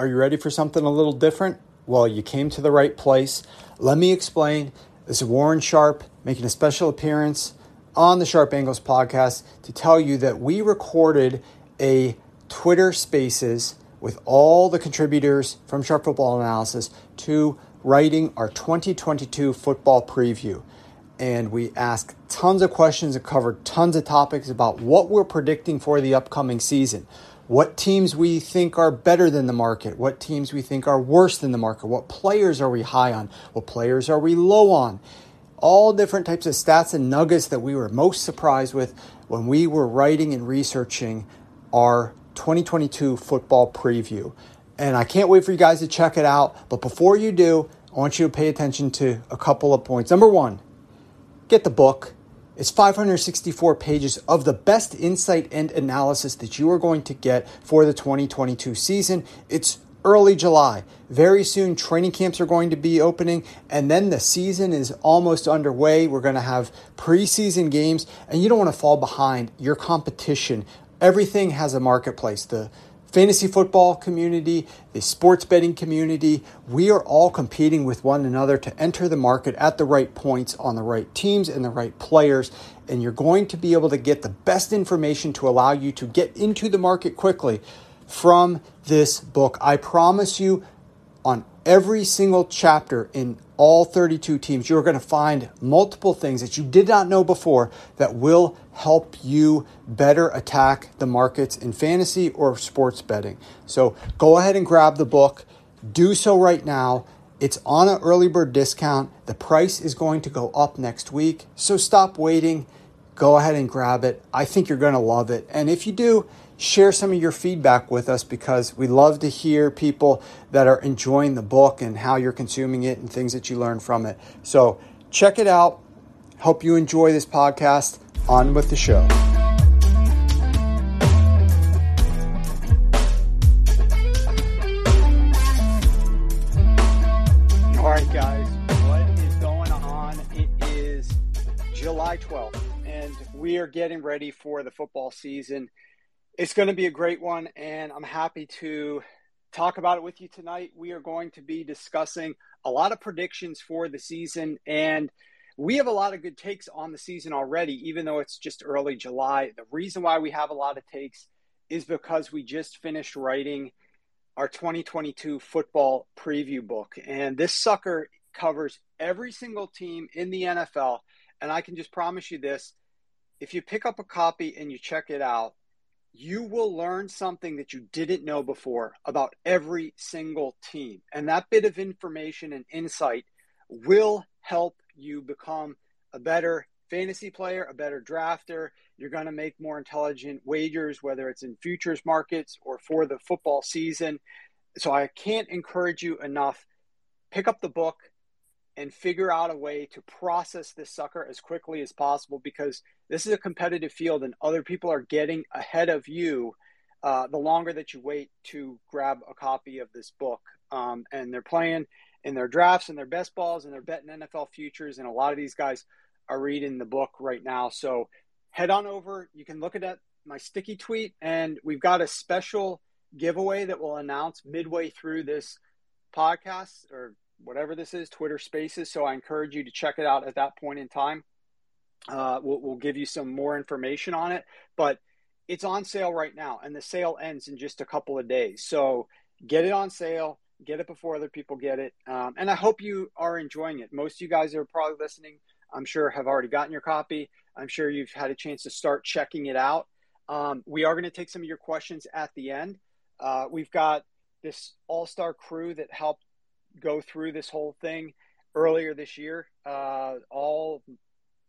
Are you ready for something a little different? Well, you came to the right place. Let me explain. This is Warren Sharp making a special appearance on the Sharp Angles podcast to tell you that we recorded a Twitter Spaces with all the contributors from Sharp Football Analysis to writing our 2022 football preview. And we asked tons of questions and covered tons of topics about what we're predicting for the upcoming season. What teams we think are better than the market, what teams we think are worse than the market, what players are we high on, what players are we low on. All different types of stats and nuggets that we were most surprised with when we were writing and researching our 2022 football preview. And I can't wait for you guys to check it out. But before you do, I want you to pay attention to a couple of points. Number one, get the book. It's 564 pages of the best insight and analysis that you are going to get for the 2022 season. It's early July. Very soon, training camps are going to be opening, and then the season is almost underway. We're going to have preseason games, and you don't want to fall behind your competition. Everything has a marketplace. The fantasy football community, the sports betting community, we are all competing with one another to enter the market at the right points on the right teams and the right players. And you're going to be able to get the best information to allow you to get into the market quickly from this book. I promise you, on every single chapter in all 32 teams, you're going to find multiple things that you did not know before that will help you better attack the markets in fantasy or sports betting. So go ahead and grab the book. Do so right now. It's on an early bird discount. The price is going to go up next week. So stop waiting. Go ahead and grab it. I think you're going to love it. And if you do, share some of your feedback with us because we love to hear people that are enjoying the book and how you're consuming it and things that you learn from it. So check it out. Hope you enjoy this podcast. On with the show. All right, guys, what is going on? It is July 12th, and we are getting ready for the football season it's going to be a great one, and I'm happy to talk about it with you tonight. We are going to be discussing a lot of predictions for the season, and we have a lot of good takes on the season already, even though it's just early July. The reason why we have a lot of takes is because we just finished writing our 2022 football preview book, and this sucker covers every single team in the NFL. And I can just promise you this if you pick up a copy and you check it out, you will learn something that you didn't know before about every single team. And that bit of information and insight will help you become a better fantasy player, a better drafter. You're going to make more intelligent wagers, whether it's in futures markets or for the football season. So I can't encourage you enough. Pick up the book, and figure out a way to process this sucker as quickly as possible because this is a competitive field and other people are getting ahead of you uh, the longer that you wait to grab a copy of this book. Um, and they're playing in their drafts and their best balls and they're betting NFL futures. And a lot of these guys are reading the book right now. So head on over. You can look at that, my sticky tweet, and we've got a special giveaway that we'll announce midway through this podcast or whatever this is, Twitter Spaces. So I encourage you to check it out at that point in time. Uh, we'll, we'll give you some more information on it, but it's on sale right now, and the sale ends in just a couple of days. So get it on sale, get it before other people get it, um, and I hope you are enjoying it. Most of you guys are probably listening. I'm sure have already gotten your copy. I'm sure you've had a chance to start checking it out. Um, we are going to take some of your questions at the end. Uh, we've got this all star crew that helped go through this whole thing earlier this year, uh, all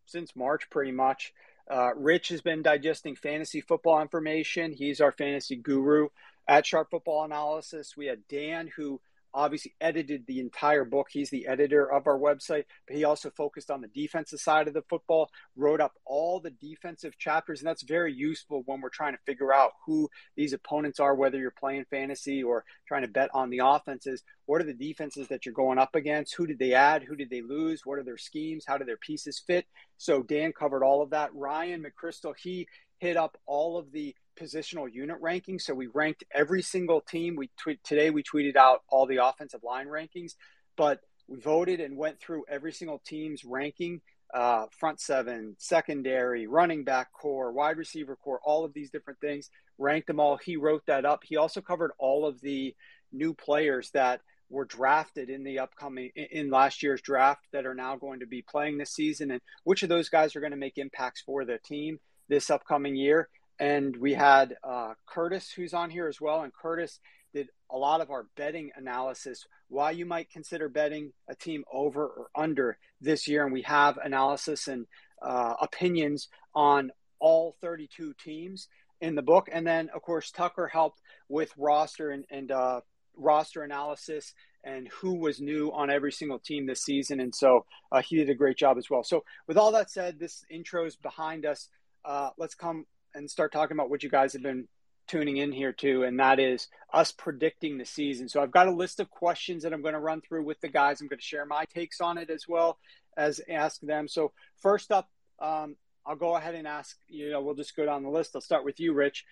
since March, pretty much. Uh, Rich has been digesting fantasy football information. He's our fantasy guru at Sharp Football Analysis. We had Dan, who obviously edited the entire book. He's the editor of our website, but he also focused on the defensive side of the football, wrote up all the defensive chapters, and that's very useful when we're trying to figure out who these opponents are, whether you're playing fantasy or trying to bet on the offenses. What are the defenses that you're going up against? Who did they add? Who did they lose? What are their schemes? How do their pieces fit? So Dan covered all of that. Ryan McCrystal, he hit up all of the positional unit rankings. So we ranked every single team. We tweet today we tweeted out all the offensive line rankings, but we voted and went through every single team's ranking uh, front seven, secondary, running back core, wide receiver core, all of these different things, ranked them all. He wrote that up. He also covered all of the new players that were drafted in the upcoming in last year's draft that are now going to be playing this season and which of those guys are going to make impacts for the team this upcoming year and we had uh, curtis who's on here as well and curtis did a lot of our betting analysis why you might consider betting a team over or under this year and we have analysis and uh, opinions on all 32 teams in the book and then of course tucker helped with roster and, and uh, roster analysis and who was new on every single team this season. And so uh, he did a great job as well. So, with all that said, this intro is behind us. Uh, let's come and start talking about what you guys have been tuning in here to, and that is us predicting the season. So, I've got a list of questions that I'm going to run through with the guys. I'm going to share my takes on it as well as ask them. So, first up, um, I'll go ahead and ask, you know, we'll just go down the list. I'll start with you, Rich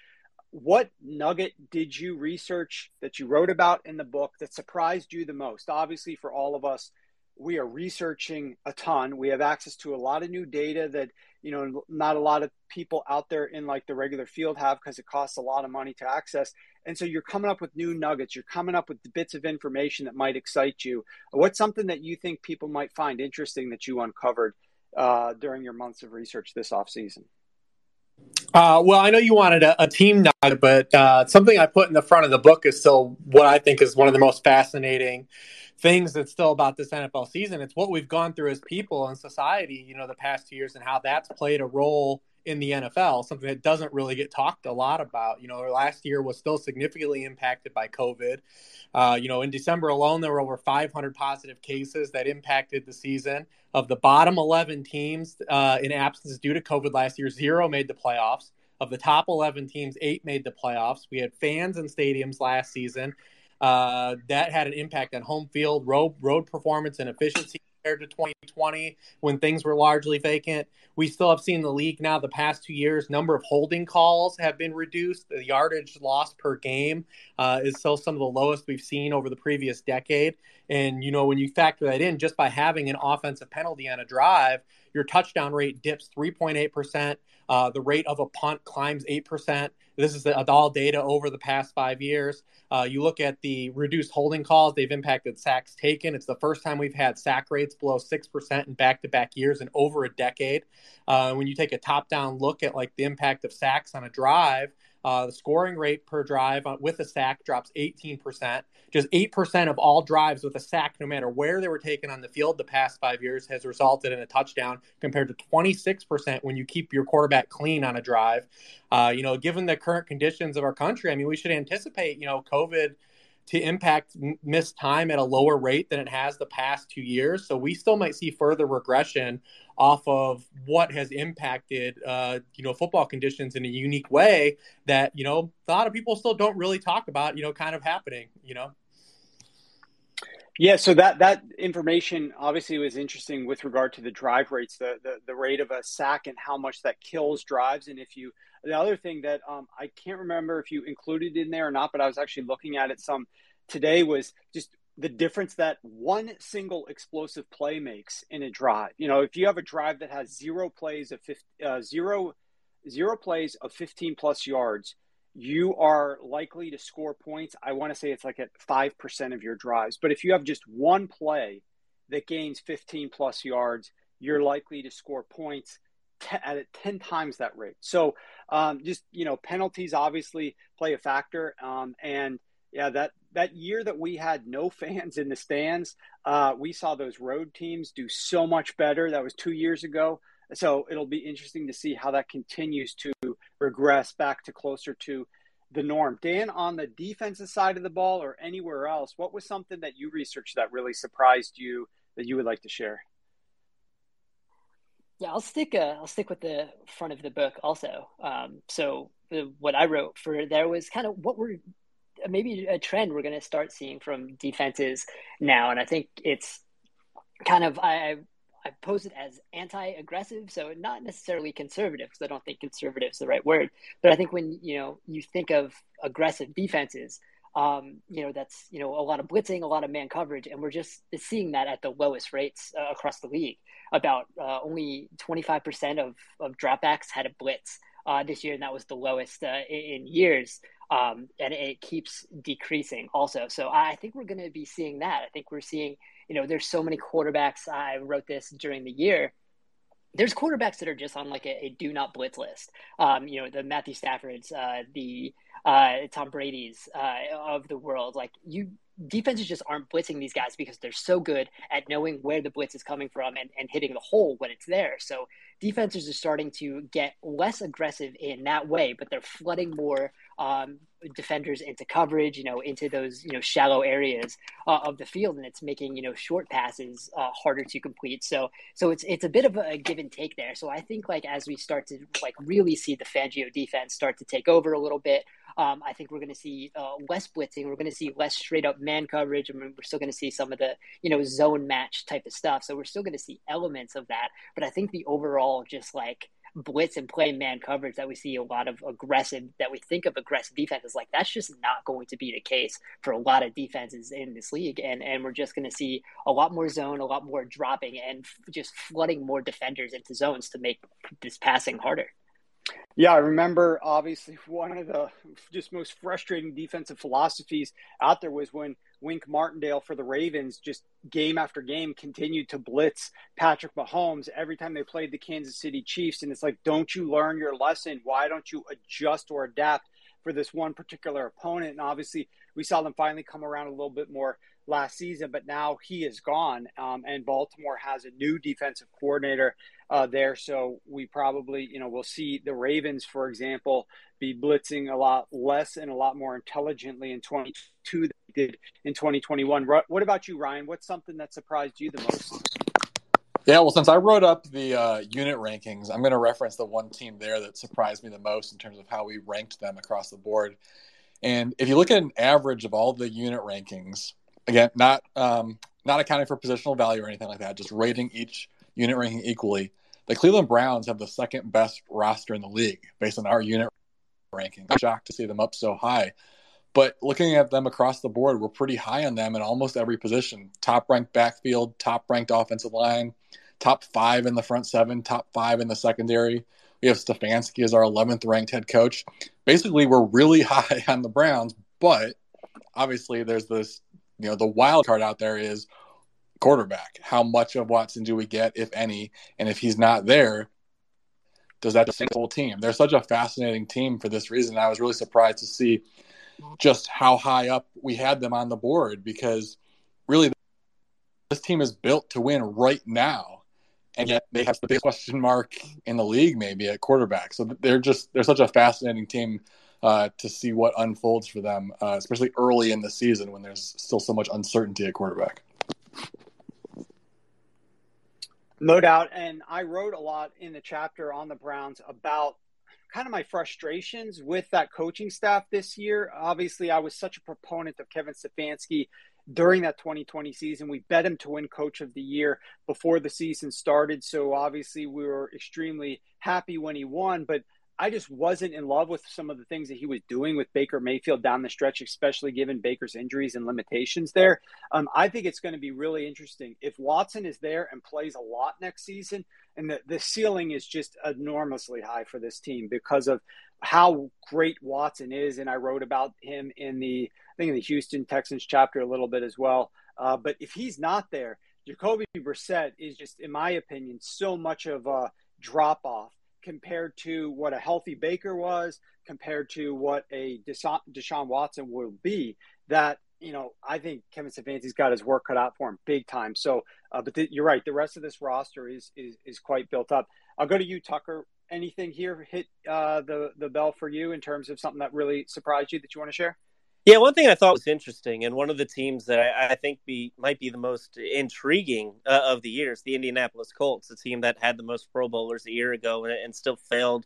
what nugget did you research that you wrote about in the book that surprised you the most? Obviously, for all of us, we are researching a ton. We have access to a lot of new data that you know not a lot of people out there in like the regular field have because it costs a lot of money to access. And so you're coming up with new nuggets. You're coming up with bits of information that might excite you. What's something that you think people might find interesting that you uncovered uh, during your months of research this off season? Uh, well, I know you wanted a, a team nugget, but uh, something I put in the front of the book is still what I think is one of the most fascinating things that's still about this NFL season. It's what we've gone through as people and society, you know, the past two years and how that's played a role in the NFL, something that doesn't really get talked a lot about. You know, last year was still significantly impacted by COVID. Uh, you know, in December alone, there were over 500 positive cases that impacted the season. Of the bottom 11 teams uh, in absence due to COVID last year, zero made the playoffs. Of the top 11 teams, eight made the playoffs. We had fans in stadiums last season. Uh, that had an impact on home field, road, road performance, and efficiency compared to 2020 when things were largely vacant. We still have seen the league now the past two years. Number of holding calls have been reduced. The yardage lost per game uh, is still some of the lowest we've seen over the previous decade. And you know when you factor that in, just by having an offensive penalty on a drive, your touchdown rate dips 3.8 percent. Uh, the rate of a punt climbs 8 percent. This is all data over the past five years. Uh, you look at the reduced holding calls, they've impacted sacks taken. It's the first time we've had sack rates below 6% in back to back years in over a decade. Uh, when you take a top down look at like the impact of sacks on a drive, uh, the scoring rate per drive with a sack drops 18%. Just 8% of all drives with a sack, no matter where they were taken on the field the past five years, has resulted in a touchdown compared to 26% when you keep your quarterback clean on a drive. Uh, you know, given the current conditions of our country, I mean, we should anticipate, you know, COVID to impact missed time at a lower rate than it has the past two years. So we still might see further regression off of what has impacted, uh, you know, football conditions in a unique way that you know a lot of people still don't really talk about. You know, kind of happening. You know. Yeah, so that that information obviously was interesting with regard to the drive rates, the the, the rate of a sack and how much that kills drives. And if you, the other thing that um, I can't remember if you included in there or not, but I was actually looking at it some today was just the difference that one single explosive play makes in a drive. You know, if you have a drive that has zero plays of 50, uh, zero zero plays of 15 plus yards you are likely to score points. I want to say it's like at 5% of your drives. But if you have just one play that gains 15 plus yards, you're likely to score points t- at 10 times that rate. So um, just, you know, penalties obviously play a factor. Um, and yeah, that, that year that we had no fans in the stands, uh, we saw those road teams do so much better. That was two years ago. So it'll be interesting to see how that continues to regress back to closer to the norm. Dan, on the defensive side of the ball or anywhere else, what was something that you researched that really surprised you that you would like to share? Yeah, I'll stick. Uh, I'll stick with the front of the book also. Um, so the, what I wrote for there was kind of what we're maybe a trend we're going to start seeing from defenses now, and I think it's kind of I I pose it as anti-aggressive, so not necessarily conservative because I don't think conservative is the right word. But I think when you know you think of aggressive defenses, um, you know that's you know a lot of blitzing, a lot of man coverage, and we're just seeing that at the lowest rates uh, across the league. About uh, only 25% of of dropbacks had a blitz uh, this year, and that was the lowest uh, in years. Um, and it keeps decreasing also. So I think we're going to be seeing that. I think we're seeing, you know, there's so many quarterbacks. I wrote this during the year. There's quarterbacks that are just on like a, a do not blitz list. Um, you know, the Matthew Staffords, uh, the uh, Tom Brady's uh, of the world. Like you defenses just aren't blitzing these guys because they're so good at knowing where the blitz is coming from and, and hitting the hole when it's there. So defenses are starting to get less aggressive in that way, but they're flooding more um, defenders into coverage, you know, into those, you know, shallow areas uh, of the field. And it's making, you know, short passes uh, harder to complete. So, so it's, it's a bit of a give and take there. So I think like, as we start to like really see the Fangio defense start to take over a little bit, um, I think we're going to see uh, less blitzing. We're going to see less straight up man coverage. Mean, we're still going to see some of the you know zone match type of stuff. So we're still going to see elements of that. But I think the overall just like blitz and play man coverage that we see a lot of aggressive that we think of aggressive defenses like that's just not going to be the case for a lot of defenses in this league. And and we're just going to see a lot more zone a lot more dropping and just flooding more defenders into zones to make this passing harder. Yeah, I remember obviously one of the just most frustrating defensive philosophies out there was when Wink Martindale for the Ravens just game after game continued to blitz Patrick Mahomes every time they played the Kansas City Chiefs. And it's like, don't you learn your lesson? Why don't you adjust or adapt for this one particular opponent? And obviously, we saw them finally come around a little bit more last season, but now he is gone. Um, and Baltimore has a new defensive coordinator uh, there. So we probably, you know, we'll see the Ravens, for example, be blitzing a lot less and a lot more intelligently in 22 than they did in 2021. What about you, Ryan? What's something that surprised you the most? Yeah, well, since I wrote up the uh, unit rankings, I'm going to reference the one team there that surprised me the most in terms of how we ranked them across the board. And if you look at an average of all the unit rankings, again, not um, not accounting for positional value or anything like that, just rating each unit ranking equally, the Cleveland Browns have the second best roster in the league based on our unit ranking. I'm shocked to see them up so high. But looking at them across the board, we're pretty high on them in almost every position. Top ranked backfield, top ranked offensive line, top five in the front seven, top five in the secondary. We have Stefanski as our 11th ranked head coach. Basically, we're really high on the Browns, but obviously there's this, you know, the wild card out there is quarterback. How much of Watson do we get, if any? And if he's not there, does that the whole team? They're such a fascinating team for this reason. I was really surprised to see just how high up we had them on the board because really this team is built to win right now. And yet they have the question mark in the league, maybe at quarterback. So they're just they're such a fascinating team uh, to see what unfolds for them, uh, especially early in the season when there's still so much uncertainty at quarterback. No doubt. And I wrote a lot in the chapter on the Browns about kind of my frustrations with that coaching staff this year. Obviously, I was such a proponent of Kevin Stefanski during that 2020 season. We bet him to win coach of the year before the season started. So obviously, we were extremely happy when he won. But I just wasn't in love with some of the things that he was doing with Baker Mayfield down the stretch, especially given Baker's injuries and limitations there. Um, I think it's going to be really interesting if Watson is there and plays a lot next season. And the, the ceiling is just enormously high for this team because of how great Watson is. And I wrote about him in the, I think in the Houston Texans chapter a little bit as well. Uh, but if he's not there, Jacoby Brissett is just, in my opinion, so much of a drop off compared to what a healthy Baker was, compared to what a Desha- Deshaun Watson will be, that you know, I think Kevin Stefanski's got his work cut out for him big time. So, uh, but you're right. The rest of this roster is, is is quite built up. I'll go to you, Tucker. Anything here hit uh, the the bell for you in terms of something that really surprised you that you want to share? Yeah, one thing I thought was interesting, and one of the teams that I, I think be might be the most intriguing uh, of the year is the Indianapolis Colts, a team that had the most Pro Bowlers a year ago and, and still failed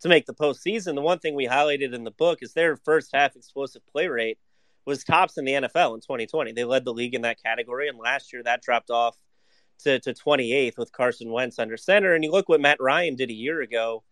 to make the postseason. The one thing we highlighted in the book is their first half explosive play rate was tops in the NFL in 2020. They led the league in that category, and last year that dropped off to, to 28th with Carson Wentz under center. And you look what Matt Ryan did a year ago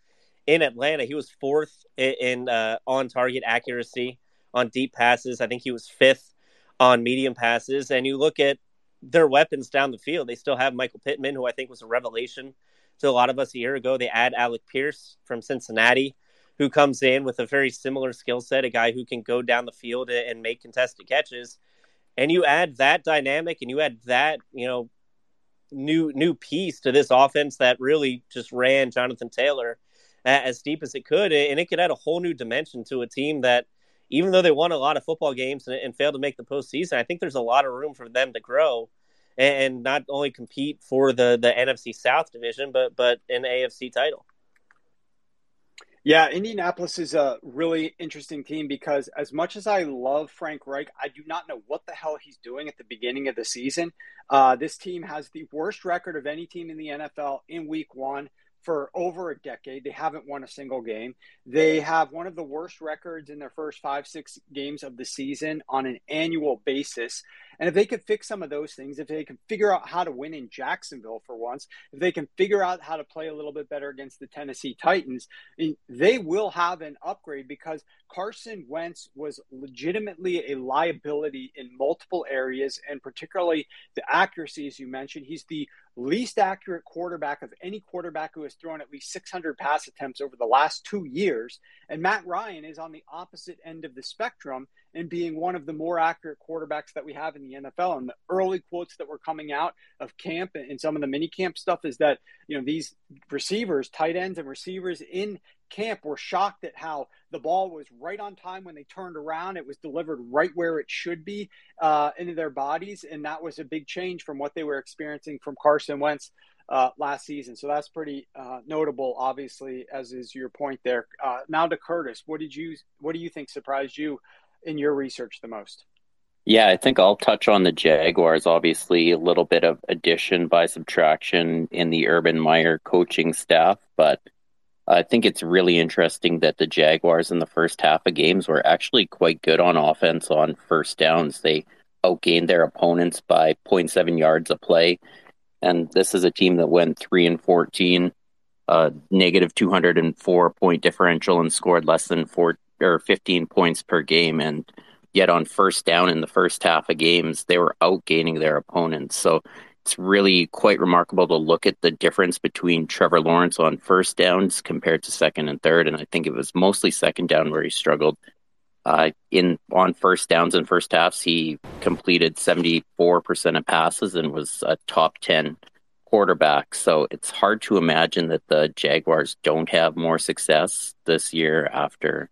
in Atlanta. He was fourth in, in uh, on target accuracy on deep passes. I think he was fifth on medium passes. And you look at their weapons down the field. They still have Michael Pittman, who I think was a revelation to a lot of us a year ago. They add Alec Pierce from Cincinnati, who comes in with a very similar skill set, a guy who can go down the field and make contested catches. And you add that dynamic and you add that, you know, new new piece to this offense that really just ran Jonathan Taylor as deep as it could, and it could add a whole new dimension to a team that, even though they won a lot of football games and, and failed to make the postseason, I think there's a lot of room for them to grow and, and not only compete for the the NFC South division, but but an AFC title. Yeah, Indianapolis is a really interesting team because as much as I love Frank Reich, I do not know what the hell he's doing at the beginning of the season. Uh, this team has the worst record of any team in the NFL in week one for over a decade. They haven't won a single game. They have one of the worst records in their first five, six games of the season on an annual basis. And if they could fix some of those things, if they can figure out how to win in Jacksonville for once, if they can figure out how to play a little bit better against the Tennessee Titans, eh, they will have an upgrade because Carson Wentz was legitimately a liability in multiple areas, and particularly the accuracy, as you mentioned. He's the least accurate quarterback of any quarterback who has thrown at least 600 pass attempts over the last two years. And Matt Ryan is on the opposite end of the spectrum and being one of the more accurate quarterbacks that we have in the NFL. And the early quotes that were coming out of camp and some of the mini camp stuff is that, you know, these receivers, tight ends and receivers in camp were shocked at how the ball was right on time when they turned around. It was delivered right where it should be uh, into their bodies. And that was a big change from what they were experiencing from Carson Wentz uh, last season. So that's pretty uh, notable, obviously, as is your point there. Uh, now to Curtis, what did you, what do you think surprised you in your research the most? Yeah, I think I'll touch on the Jaguars. Obviously, a little bit of addition by subtraction in the Urban Meyer coaching staff, but I think it's really interesting that the Jaguars in the first half of games were actually quite good on offense on first downs. They outgained their opponents by 0.7 yards a play. And this is a team that went 3 and 14, uh, negative 204 point differential, and scored less than four or 15 points per game. And yet on first down in the first half of games, they were outgaining their opponents. So it's really quite remarkable to look at the difference between Trevor Lawrence on first downs compared to second and third. And I think it was mostly second down where he struggled. Uh, in on first downs and first halves, he completed 74% of passes and was a top 10 quarterback. So it's hard to imagine that the Jaguars don't have more success this year after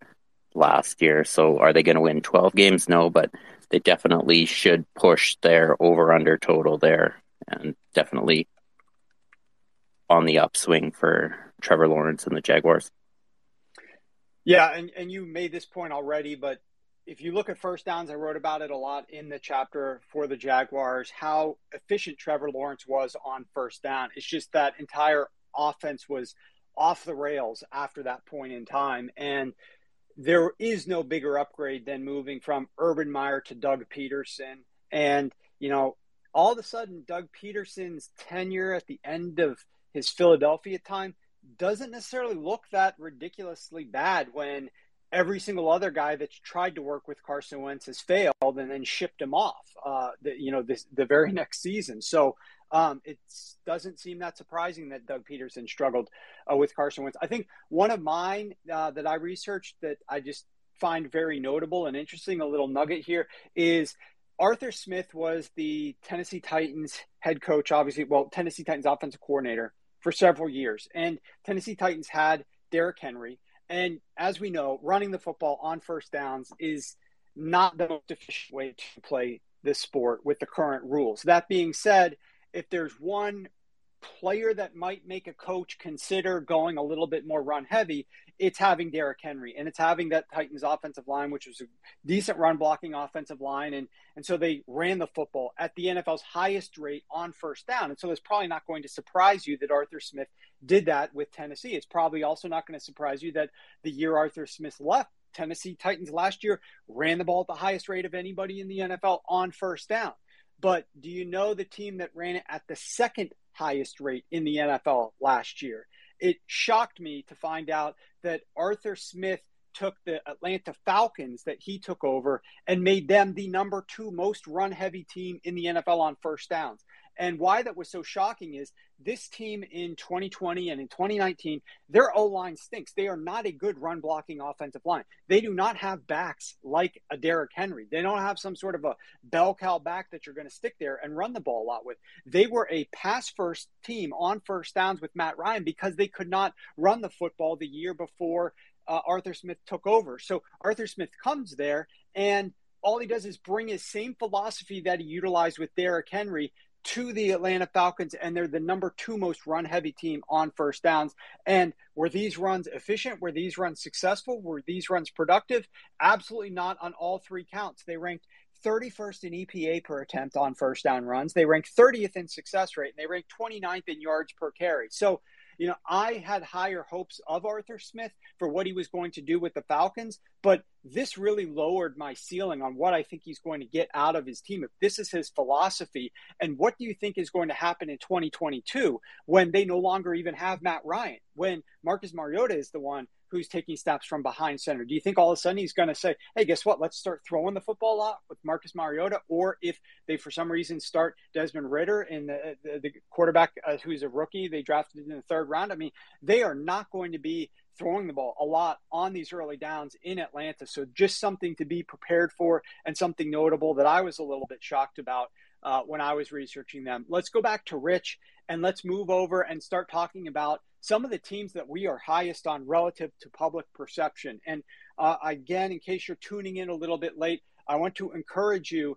last year. So are they going to win 12 games? No, but they definitely should push their over under total there and definitely on the upswing for Trevor Lawrence and the Jaguars. Yeah, and, and you made this point already, but if you look at first downs, I wrote about it a lot in the chapter for the Jaguars, how efficient Trevor Lawrence was on first down. It's just that entire offense was off the rails after that point in time. And there is no bigger upgrade than moving from Urban Meyer to Doug Pederson. And, you know, all of a sudden, Doug Pederson's tenure at the end of his Philadelphia time doesn't necessarily look that ridiculously bad when every single other guy that's tried to work with Carson Wentz has failed and then shipped him off, uh, the, you know, this, the very next season. So um, it doesn't seem that surprising that Doug Pederson struggled uh, with Carson Wentz. I think one of mine uh, that I researched that I just find very notable and interesting, a little nugget here, is Arthur Smith was the Tennessee Titans head coach, obviously, well, Tennessee Titans offensive coordinator for several years. And Tennessee Titans had Derrick Henry. And as we know, running the football on first downs is not the most efficient way to play this sport with the current rules. That being said, if there's one player that might make a coach consider going a little bit more run heavy, it's having Derrick Henry and it's having that Titans offensive line, which was a decent run blocking offensive line. And, and so they ran the football at the NFL's highest rate on first down. And so it's probably not going to surprise you that Arthur Smith did that with Tennessee. It's probably also not going to surprise you that the year Arthur Smith left, Tennessee Titans last year ran the ball at the highest rate of anybody in the NFL on first down. But do you know the team that ran it at the second highest rate in the NFL last year? It shocked me to find out that Arthur Smith took the Atlanta Falcons that he took over and made them the number two most run heavy team in the NFL on first downs. And why that was so shocking is this team in 2020 and in 2019, their O line stinks. They are not a good run blocking offensive line. They do not have backs like a Derrick Henry. They don't have some sort of a bell cow back that you're going to stick there and run the ball a lot with. They were a pass first team on first downs with Matt Ryan because they could not run the football the year before uh, Arthur Smith took over. So Arthur Smith comes there and all he does is bring his same philosophy that he utilized with Derrick Henry to the Atlanta Falcons, and they're the number two most run heavy team on first downs. And were these runs efficient? Were these runs successful? Were these runs productive? Absolutely not on all three counts. They ranked 31st in EPA per attempt on first down runs. They ranked 30th in success rate, and they ranked 29th in yards per carry. So you know, I had higher hopes of Arthur Smith for what he was going to do with the Falcons, but this really lowered my ceiling on what I think he's going to get out of his team. If this is his philosophy, and what do you think is going to happen in 2022 when they no longer even have Matt Ryan, when Marcus Mariota is the one who's taking steps from behind center. Do you think all of a sudden he's going to say, hey, guess what? Let's start throwing the football a lot with Marcus Mariota? Or if they, for some reason, start Desmond Ridder in the, the, the quarterback uh, who's a rookie they drafted in the third round, I mean, they are not going to be throwing the ball a lot on these early downs in Atlanta. So just something to be prepared for and something notable that I was a little bit shocked about uh, when I was researching them. Let's go back to Rich and let's move over and start talking about some of the teams that we are highest on relative to public perception. And uh, again, in case you're tuning in a little bit late, I want to encourage you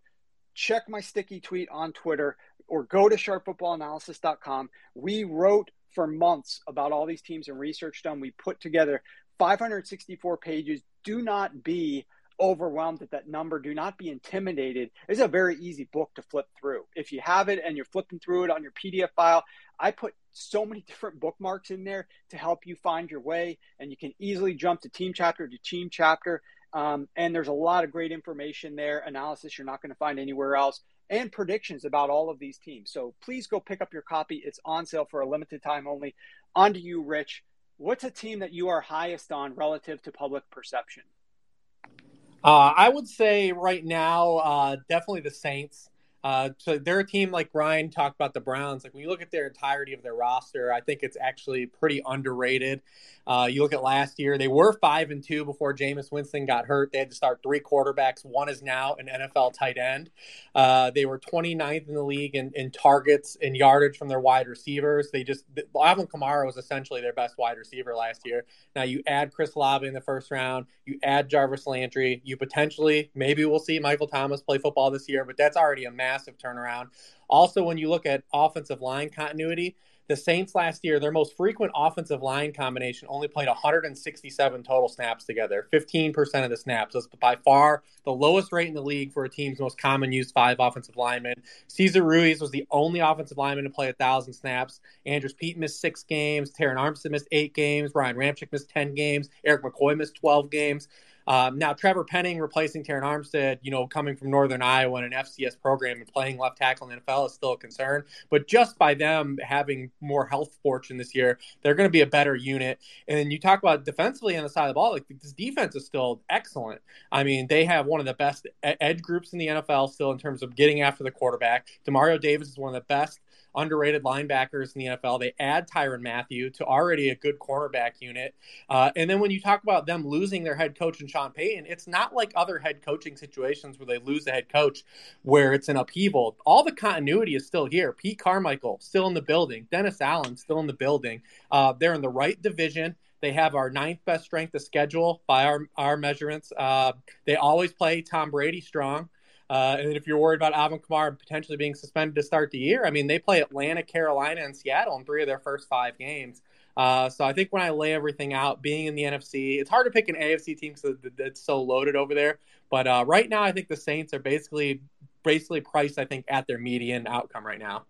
check my sticky tweet on Twitter or go to sharpfootballanalysis.com. We wrote for months about all these teams and research done. We put together 564 pages. Do not be overwhelmed at that number. Do not be intimidated. It's a very easy book to flip through. If you have it and you're flipping through it on your PDF file, I put so many different bookmarks in there to help you find your way, and you can easily jump to team chapter to team chapter. Um, and there's a lot of great information there, analysis you're not going to find anywhere else, and predictions about all of these teams. So please go pick up your copy. It's on sale for a limited time only. On to you, Rich. What's a team that you are highest on relative to public perception? Uh, I would say right now, uh, definitely the Saints. Uh, so they're a team like Ryan talked about the Browns. Like when you look at their entirety of their roster, I think it's actually pretty underrated. Uh, you look at last year; they were five and two before Jameis Winston got hurt. They had to start three quarterbacks. One is now an NFL tight end. Uh, they were 29th in the league in, in, targets and yardage from their wide receivers. They just Alvin Kamara was essentially their best wide receiver last year. Now you add Chris Olave in the first round, you add Jarvis Landry, you potentially maybe we'll see Michael Thomas play football this year, but that's already a massive turnaround. Also, when you look at offensive line continuity, the Saints last year, their most frequent offensive line combination only played 167 total snaps together, 15% of the snaps. That's by far the lowest rate in the league for a team's most common used five offensive linemen. Cesar Ruiz was the only offensive lineman to play a thousand snaps. Andrus Peat missed six games. Terron Armstead missed eight games. Ryan Ramczyk missed 10 games. Erik McCoy missed 12 games. Um, now, Trevor Penning replacing Terron Armstead, you know, coming from Northern Iowa in an FCS program and playing left tackle in the NFL is still a concern. But just by them having more health fortune this year, they're going to be a better unit. And you talk about defensively on the side of the ball, like this defense is still excellent. I mean, they have one of the best edge groups in the NFL still in terms of getting after the quarterback. Demario Davis is one of the best underrated linebackers in the NFL. They add Tyrann Mathieu to already a good cornerback unit. Uh, and then when you talk about them losing their head coach and Sean Payton, it's not like other head coaching situations where they lose the head coach where it's an upheaval. All the continuity is still here. Pete Carmichael still in the building. Dennis Allen still in the building. Uh, they're in the right division. They have our ninth best strength of schedule by our, our measurements. Uh, they always play Tom Brady strong. Uh, and if you're worried about Alvin Kamara potentially being suspended to start the year, I mean, they play Atlanta, Carolina, and Seattle in three of their first five games. Uh, so I think when I lay everything out, being in the NFC, it's hard to pick an AFC team because it's so loaded over there. But uh, right now, I think the Saints are basically basically priced, I think, at their median outcome right now.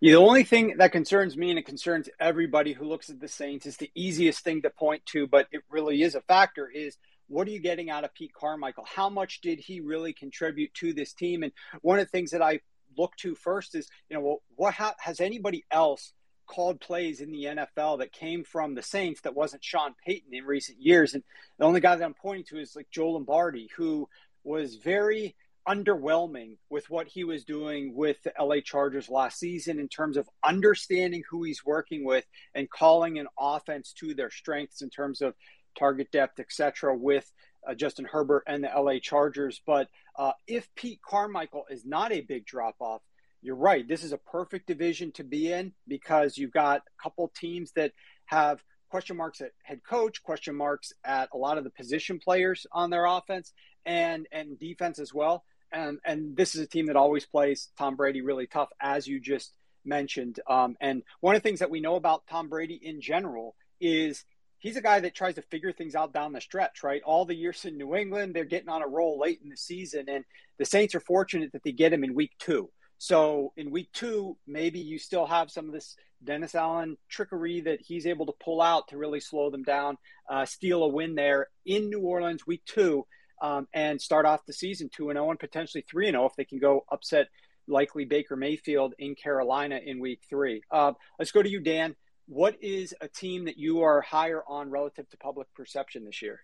Yeah, the only thing that concerns me and it concerns everybody who looks at the Saints is the easiest thing to point to, but it really is a factor is what are you getting out of Pete Carmichael? How much did he really contribute to this team? And one of the things that I look to first is, you know, well, what ha- has anybody else called plays in the NFL that came from the Saints that wasn't Sean Payton in recent years? And the only guy that I'm pointing to is like Joe Lombardi, who was very underwhelming with what he was doing with the LA Chargers last season in terms of understanding who he's working with and calling an offense to their strengths in terms of target depth, etc., with uh, Justin Herbert and the LA Chargers. But uh, if Pete Carmichael is not a big drop off, you're right. This is a perfect division to be in because you've got a couple teams that have question marks at head coach, question marks at a lot of the position players on their offense and and defense as well. And and this is a team that always plays Tom Brady really tough, as you just mentioned. Um, and one of the things that we know about Tom Brady in general is he's a guy that tries to figure things out down the stretch, right? All the years in New England, they're getting on a roll late in the season, and the Saints are fortunate that they get him in week two. So in week two, maybe you still have some of this Dennis Allen trickery that he's able to pull out to really slow them down, uh, steal a win there in New Orleans week two, um, and start off the season 2 and 0 and potentially 3 and 0 if they can go upset likely Baker Mayfield in Carolina in week three. Uh, let's go to you, Dan. What is a team that you are higher on relative to public perception this year?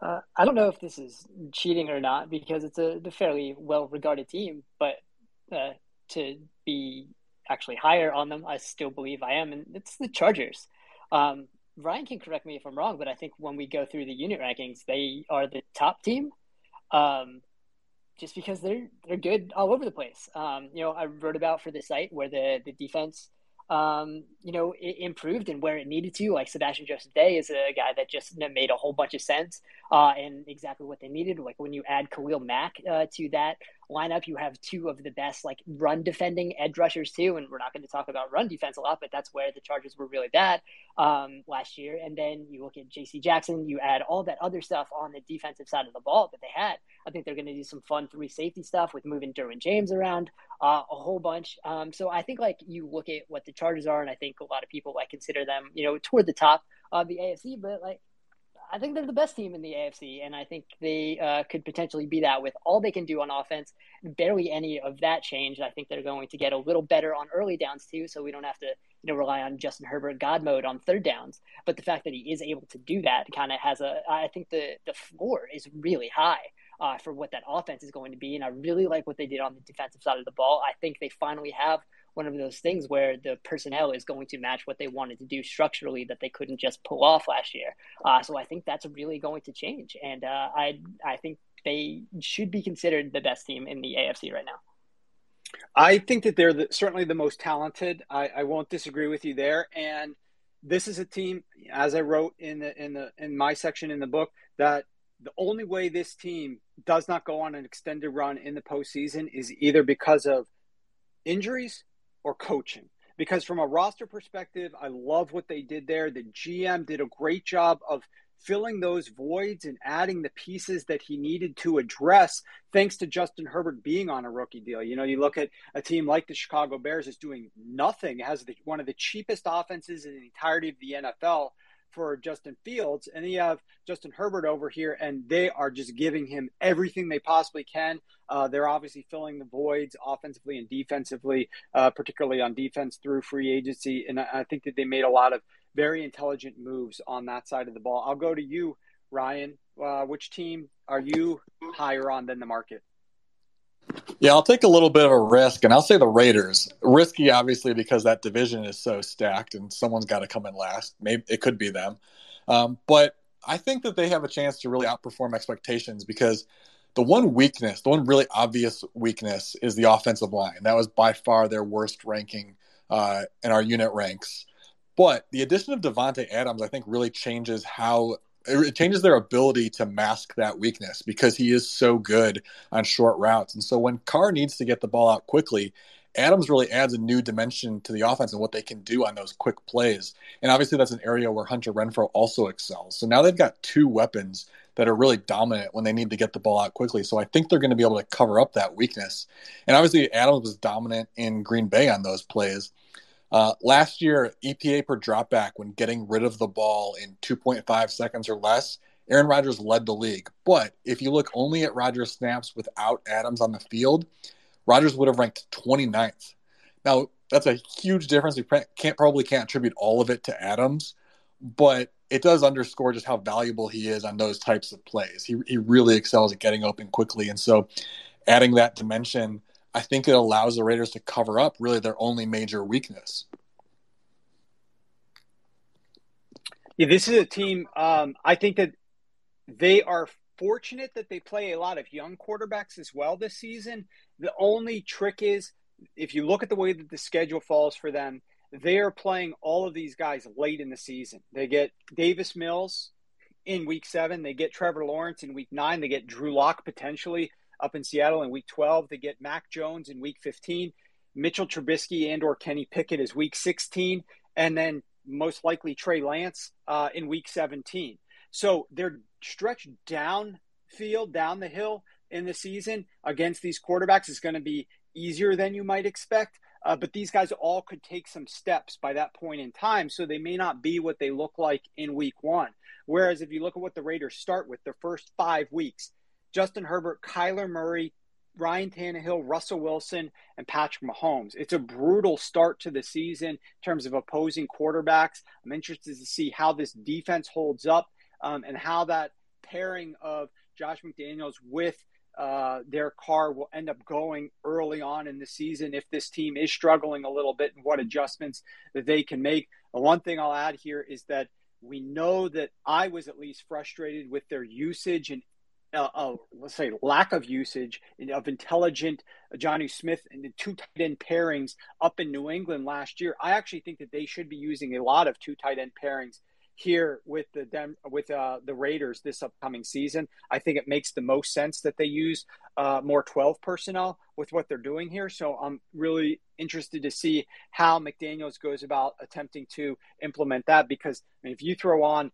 Uh, I don't know if this is cheating or not because it's a, a fairly well regarded team, but uh, to be actually higher on them. I still believe I am, and it's the Chargers. Um, Ryan can correct me if I'm wrong, but I think when we go through the unit rankings, they are the top team, um, just because they're they're good all over the place. Um, you know, I wrote about for the site where the the defense um, you know, improved and where it needed to. Like Sebastian Joseph Day is a guy that just made a whole bunch of sense uh, and exactly what they needed. Like when you add Khalil Mack uh, to that lineup, you have two of the best like run defending edge rushers too. And we're not going to talk about run defense a lot, but that's where the Chargers were really bad um, last year. And then you look at J.C. Jackson, you add all that other stuff on the defensive side of the ball that they had. I think they're going to do some fun three safety stuff with moving Derwin James around uh, a whole bunch. Um, so I think like you look at what the Chargers are, and I think a lot of people like consider them, you know, toward the top of the AFC, but like I think they're the best team in the AFC, and I think they uh, could potentially be that with all they can do on offense. Barely any of that changed. I think they're going to get a little better on early downs too, so we don't have to you know rely on Justin Herbert God mode on third downs. But the fact that he is able to do that kind of has a I think the the floor is really high uh, for what that offense is going to be. And I really like what they did on the defensive side of the ball. I think they finally have one of those things where the personnel is going to match what they wanted to do structurally that they couldn't just pull off last year. Uh, so I think that's really going to change, and uh, I I think they should be considered the best team in the AFC right now. I think that they're the, certainly the most talented. I, I won't disagree with you there, and this is a team, as I wrote in the in the in my section in the book, that the only way this team does not go on an extended run in the postseason is either because of injuries or coaching. Because from a roster perspective, I love what they did there. The GM did a great job of filling those voids and adding the pieces that he needed to address thanks to Justin Herbert being on a rookie deal. You know, you look at a team like the Chicago Bears is doing nothing, it has the, one of the cheapest offenses in the entirety of the NFL for Justin Fields, and then you have Justin Herbert over here, and they are just giving him everything they possibly can. Uh, they're obviously filling the voids offensively and defensively, uh, particularly on defense through free agency, and I think that they made a lot of very intelligent moves on that side of the ball. I'll go to you, Ryan. Uh, which team are you higher on than the market? Yeah, I'll take a little bit of a risk, and I'll say the Raiders. Risky, obviously, because that division is so stacked, and someone's got to come in last. Maybe it could be them, um, but I think that they have a chance to really outperform expectations because the one weakness, the one really obvious weakness, is the offensive line. That was by far their worst ranking uh, in our unit ranks. But the addition of Davante Adams, I think, really changes how it changes their ability to mask that weakness because he is so good on short routes. And so when Carr needs to get the ball out quickly, Adams really adds a new dimension to the offense and what they can do on those quick plays. And obviously, that's an area where Hunter Renfrow also excels. So now they've got two weapons that are really dominant when they need to get the ball out quickly. So I think they're going to be able to cover up that weakness. And obviously, Adams was dominant in Green Bay on those plays. Uh, last year, EPA per dropback when getting rid of the ball in 2.5 seconds or less, Aaron Rodgers led the league. But if you look only at Rodgers snaps without Adams on the field, Rodgers would have ranked 29th. Now, that's a huge difference. We can't probably can't attribute all of it to Adams, but it does underscore just how valuable he is on those types of plays. He he really excels at getting open quickly, and so adding that dimension, I think it allows the Raiders to cover up really their only major weakness. Yeah, this is a team. Um, I think that they are fortunate that they play a lot of young quarterbacks as well this season. The only trick is if you look at the way that the schedule falls for them, they are playing all of these guys late in the season. They get Davis Mills in week seven. They get Trevor Lawrence in week nine. They get Drew Lock potentially up in Seattle in week 12. They get Mac Jones in week 15. Mitchell Trubisky and or Kenny Pickett is week 16. And then most likely Trey Lance uh, in week 17. So they're stretched downfield, down the hill in the season against these quarterbacks is going to be easier than you might expect. Uh, but these guys all could take some steps by that point in time, so they may not be what they look like in week one. Whereas if you look at what the Raiders start with, their first five weeks, Justin Herbert, Kyler Murray, Ryan Tannehill, Russell Wilson, and Patrick Mahomes. It's a brutal start to the season in terms of opposing quarterbacks. I'm interested to see how this defense holds up um, and how that pairing of Josh McDaniels with uh, Derek Carr will end up going early on in the season if this team is struggling a little bit and what adjustments that they can make. One thing I'll add here is that we know that I was at least frustrated with their usage and uh, uh, let's say lack of usage of intelligent Jonnu Smith and the two tight end pairings up in New England last year. I actually think that they should be using a lot of two tight end pairings here with the Dem- with uh, the Raiders this upcoming season. I think it makes the most sense that they use uh, more 12 personnel with what they're doing here. So I'm really interested to see how McDaniels goes about attempting to implement that because I mean, if you throw on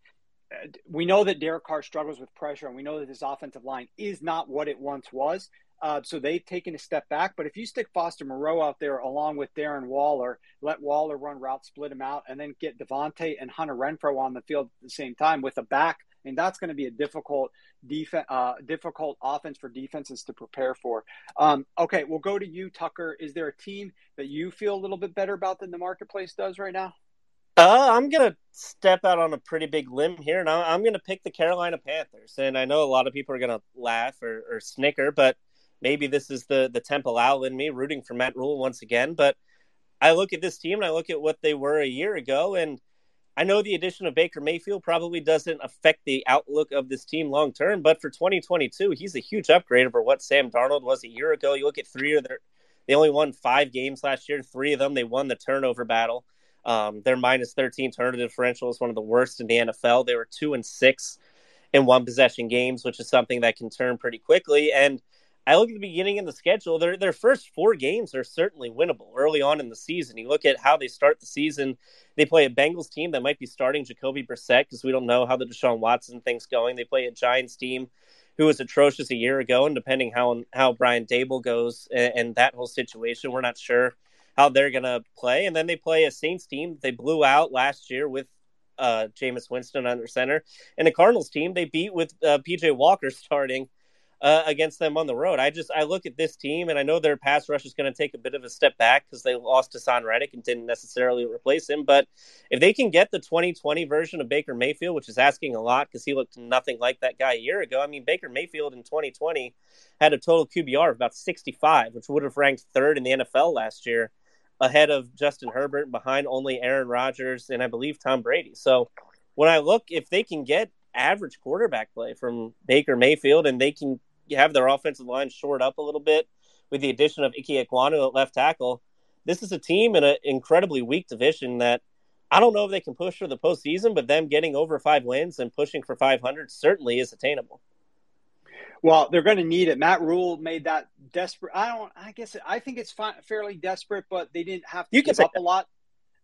we know that Derek Carr struggles with pressure, and we know that his offensive line is not what it once was. Uh, so they've taken a step back. But if you stick Foster Moreau out there along with Darren Waller, let Waller run routes, split him out, and then get Davante and Hunter Renfrow on the field at the same time with a back, and that's going to be a difficult defense, uh, difficult offense for defenses to prepare for. Um, okay, we'll go to you, Tucker. Is there a team that you feel a little bit better about than the marketplace does right now? Uh, I'm gonna step out on a pretty big limb here, and I'm gonna pick the Carolina Panthers. And I know a lot of people are gonna laugh or, or snicker, but maybe this is the the Temple Owl in me rooting for Matt Rhule once again. But I look at this team and I look at what they were a year ago, and I know the addition of Baker Mayfield probably doesn't affect the outlook of this team long term, but for 2022, he's a huge upgrade over what Sam Darnold was a year ago. You look at three of their, they only won five games last year. Three of them they won the turnover battle. Um, their minus 13 turnover differential is one of the worst in the NFL. They were two and six in one possession games, which is something that can turn pretty quickly. And I look at the beginning of the schedule. Their their first four games are certainly winnable early on in the season. You look at how they start the season. They play a Bengals team that might be starting Jacoby Brissett because we don't know how the Deshaun Watson thing's going. They play a Giants team who was atrocious a year ago, and depending how how Brian Daboll goes and, and that whole situation, we're not sure how they're gonna play. And then they play a Saints team they blew out last year with uh, Jameis Winston under center, and the Cardinals team they beat with uh, PJ Walker starting uh, against them on the road. I just I look at this team and I know their pass rush is going to take a bit of a step back because they lost Haason Reddick and didn't necessarily replace him. But if they can get the 2020 version of Baker Mayfield, which is asking a lot because he looked nothing like that guy a year ago. I mean, Baker Mayfield in 2020 had a total QBR of about 65, which would have ranked third in the NFL last year, ahead of Justin Herbert, behind only Aaron Rodgers and I believe Tom Brady. So when I look, if they can get average quarterback play from Baker Mayfield and they can have their offensive line shored up a little bit with the addition of Ike Ekwonu at left tackle. This is a team in an incredibly weak division that I don't know if they can push for the postseason, but them getting over five wins and pushing for 500 certainly is attainable. Well, they're going to need it. Matt Rhule made that desperate. I don't. I guess I think it's fairly desperate, but they didn't have to you give up that. a lot.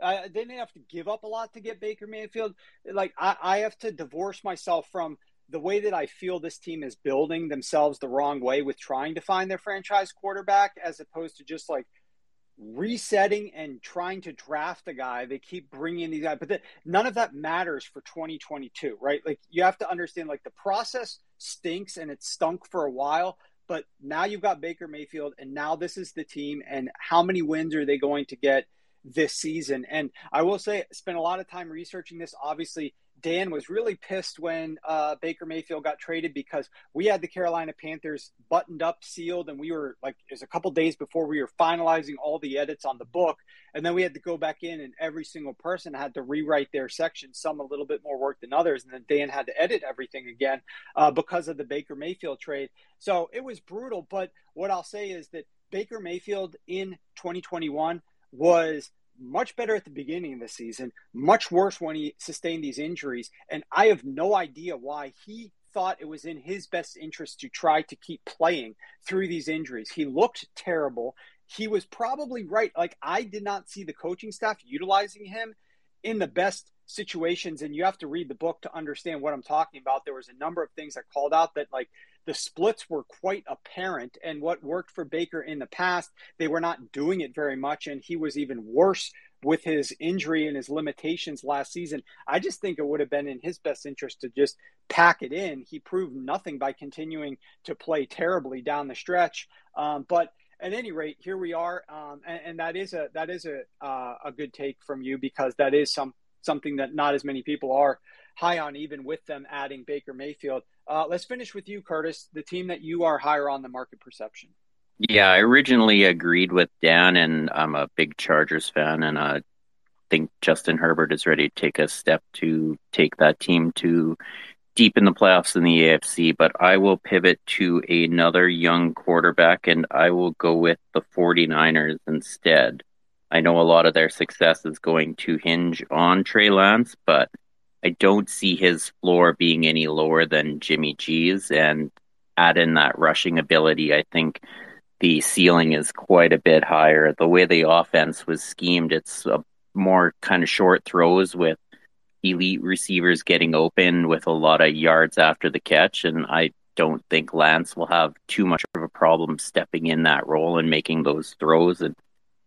Uh, they didn't have to give up a lot to get Baker Mayfield. Like I, I have to divorce myself from the way that I feel this team is building themselves the wrong way with trying to find their franchise quarterback as opposed to just like resetting and trying to draft a guy. They keep bringing these guys, but the, none of that matters for 2022, right? Like you have to understand, like the process stinks and it stunk for a while, but now you've got Baker Mayfield, and now this is the team. And how many wins are they going to get this season? And I will say, spent a lot of time researching this. Obviously, Dan was really pissed when uh, Baker Mayfield got traded because we had the Carolina Panthers buttoned up, sealed, and we were like, it was a couple days before we were finalizing all the edits on the book. And then we had to go back in, and every single person had to rewrite their section, some a little bit more work than others. And then Dan had to edit everything again uh, because of the Baker Mayfield trade. So it was brutal. But what I'll say is that Baker Mayfield in 2021 was much better at the beginning of the season, much worse when he sustained these injuries. And I have no idea why he thought it was in his best interest to try to keep playing through these injuries. He looked terrible. He was probably right. Like, I did not see the coaching staff utilizing him in the best situations. And you have to read the book to understand what I'm talking about. There was a number of things I called out that, like, the splits were quite apparent. And what worked for Baker in the past, they were not doing it very much. And he was even worse with his injury and his limitations last season. I just think it would have been in his best interest to just pack it in. He proved nothing by continuing to play terribly down the stretch. Um, but at any rate, here we are, um, and, and, that is a that is a uh, a good take from you because that is some something that not as many people are high on, even with them adding Baker Mayfield. Uh, let's finish with you, Curtis, the team that you are higher on the market perception. Yeah, I originally agreed with Dan, and I'm a big Chargers fan, and I think Justin Herbert is ready to take a step to take that team to deep in the playoffs in the AFC. But I will pivot to another young quarterback, and I will go with the 49ers instead. I know a lot of their success is going to hinge on Trey Lance, but I don't see his floor being any lower than Jimmy G's. And add in that rushing ability, I think the ceiling is quite a bit higher. The way the offense was schemed, it's more kind of short throws with elite receivers getting open with a lot of yards after the catch. And I don't think Lance will have too much of a problem stepping in that role and making those throws. And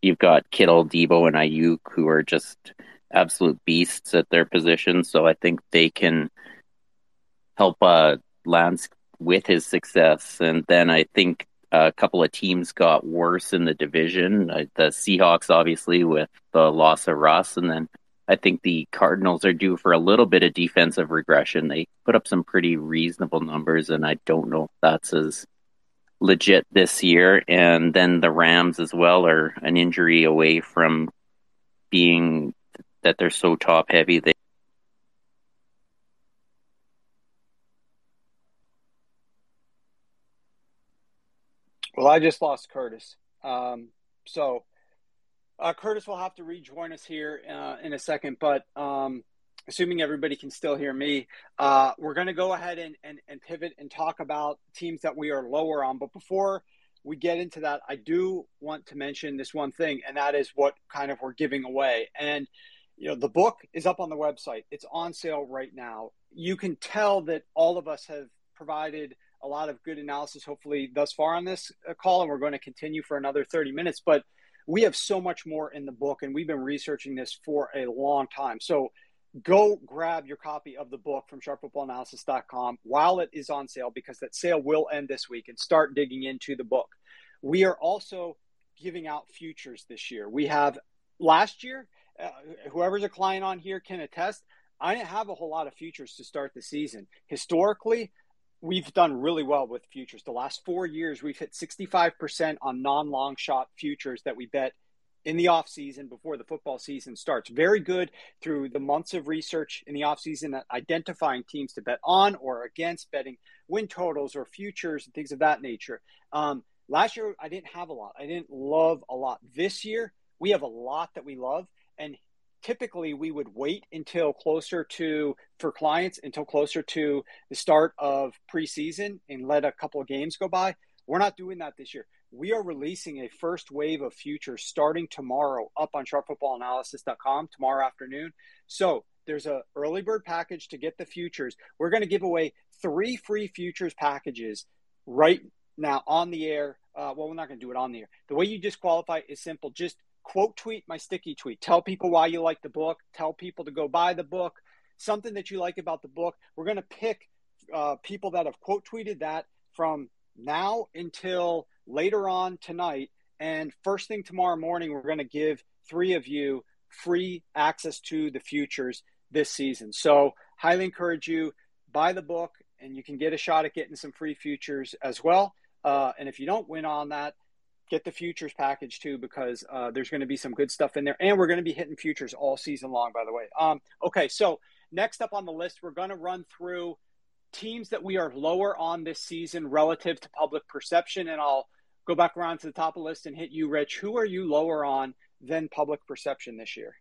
you've got Kittle, Deebo, and Aiyuk who are just absolute beasts at their position. So I think they can help uh, Lance with his success. And then I think a couple of teams got worse in the division. Uh, the Seahawks, obviously, with the loss of Russ. And then I think the Cardinals are due for a little bit of defensive regression. They put up some pretty reasonable numbers, and I don't know if that's as legit this year. And then the Rams as well are an injury away from being that they're so top heavy. They Well, I just lost Curtis. Um, so uh, Curtis will have to rejoin us here uh, in a second, but um, assuming everybody can still hear me, uh, we're going to go ahead and, and, and pivot and talk about teams that we are lower on. But before we get into that, I do want to mention this one thing, and that is what kind of we're giving away. And you know the book is up on the website. It's on sale right now. You can tell that all of us have provided a lot of good analysis hopefully thus far on this uh, call and we're going to continue for another 30 minutes but we have so much more in the book and we've been researching this for a long time. So go grab your copy of the book from sharpfootballanalysis.com while it is on sale because that sale will end this week and start digging into the book. We are also giving out futures this year. We have last year uh, whoever's a client on here can attest. I didn't have a whole lot of futures to start the season. Historically, we've done really well with futures. The last four years, we've hit 65% on non long shot futures that we bet in the off season before the football season starts. Very good through the months of research in the off season identifying teams to bet on or against, betting win totals or futures and things of that nature. Um, last year, I didn't have a lot. I didn't love a lot. This year, we have a lot that we love and typically we would wait until closer to for clients until closer to the start of preseason and let a couple of games go by. We're not doing that this year. We are releasing a first wave of futures starting tomorrow up on sharpfootballanalysis.com tomorrow afternoon. So there's a early bird package to get the futures. We're going to give away three free futures packages right now on the air. Uh, well, we're not going to do it on the air. The way you disqualify is simple. Just quote tweet my sticky tweet. Tell people why you like the book. Tell people to go buy the book. Something that you like about the book. We're going to pick uh, people that have quote tweeted that from now until later on tonight. And first thing tomorrow morning, we're going to give three of you free access to the futures this season. So, highly encourage you buy the book, and you can get a shot at getting some free futures as well. Uh, and if you don't win on that, get the futures package too because uh, there's going to be some good stuff in there, and we're going to be hitting futures all season long. By the way, um, okay. So next up on the list, we're going to run through teams that we are lower on this season relative to public perception, and I'll go back around to the top of the list and hit you, Rich. Who are you lower on than public perception this year?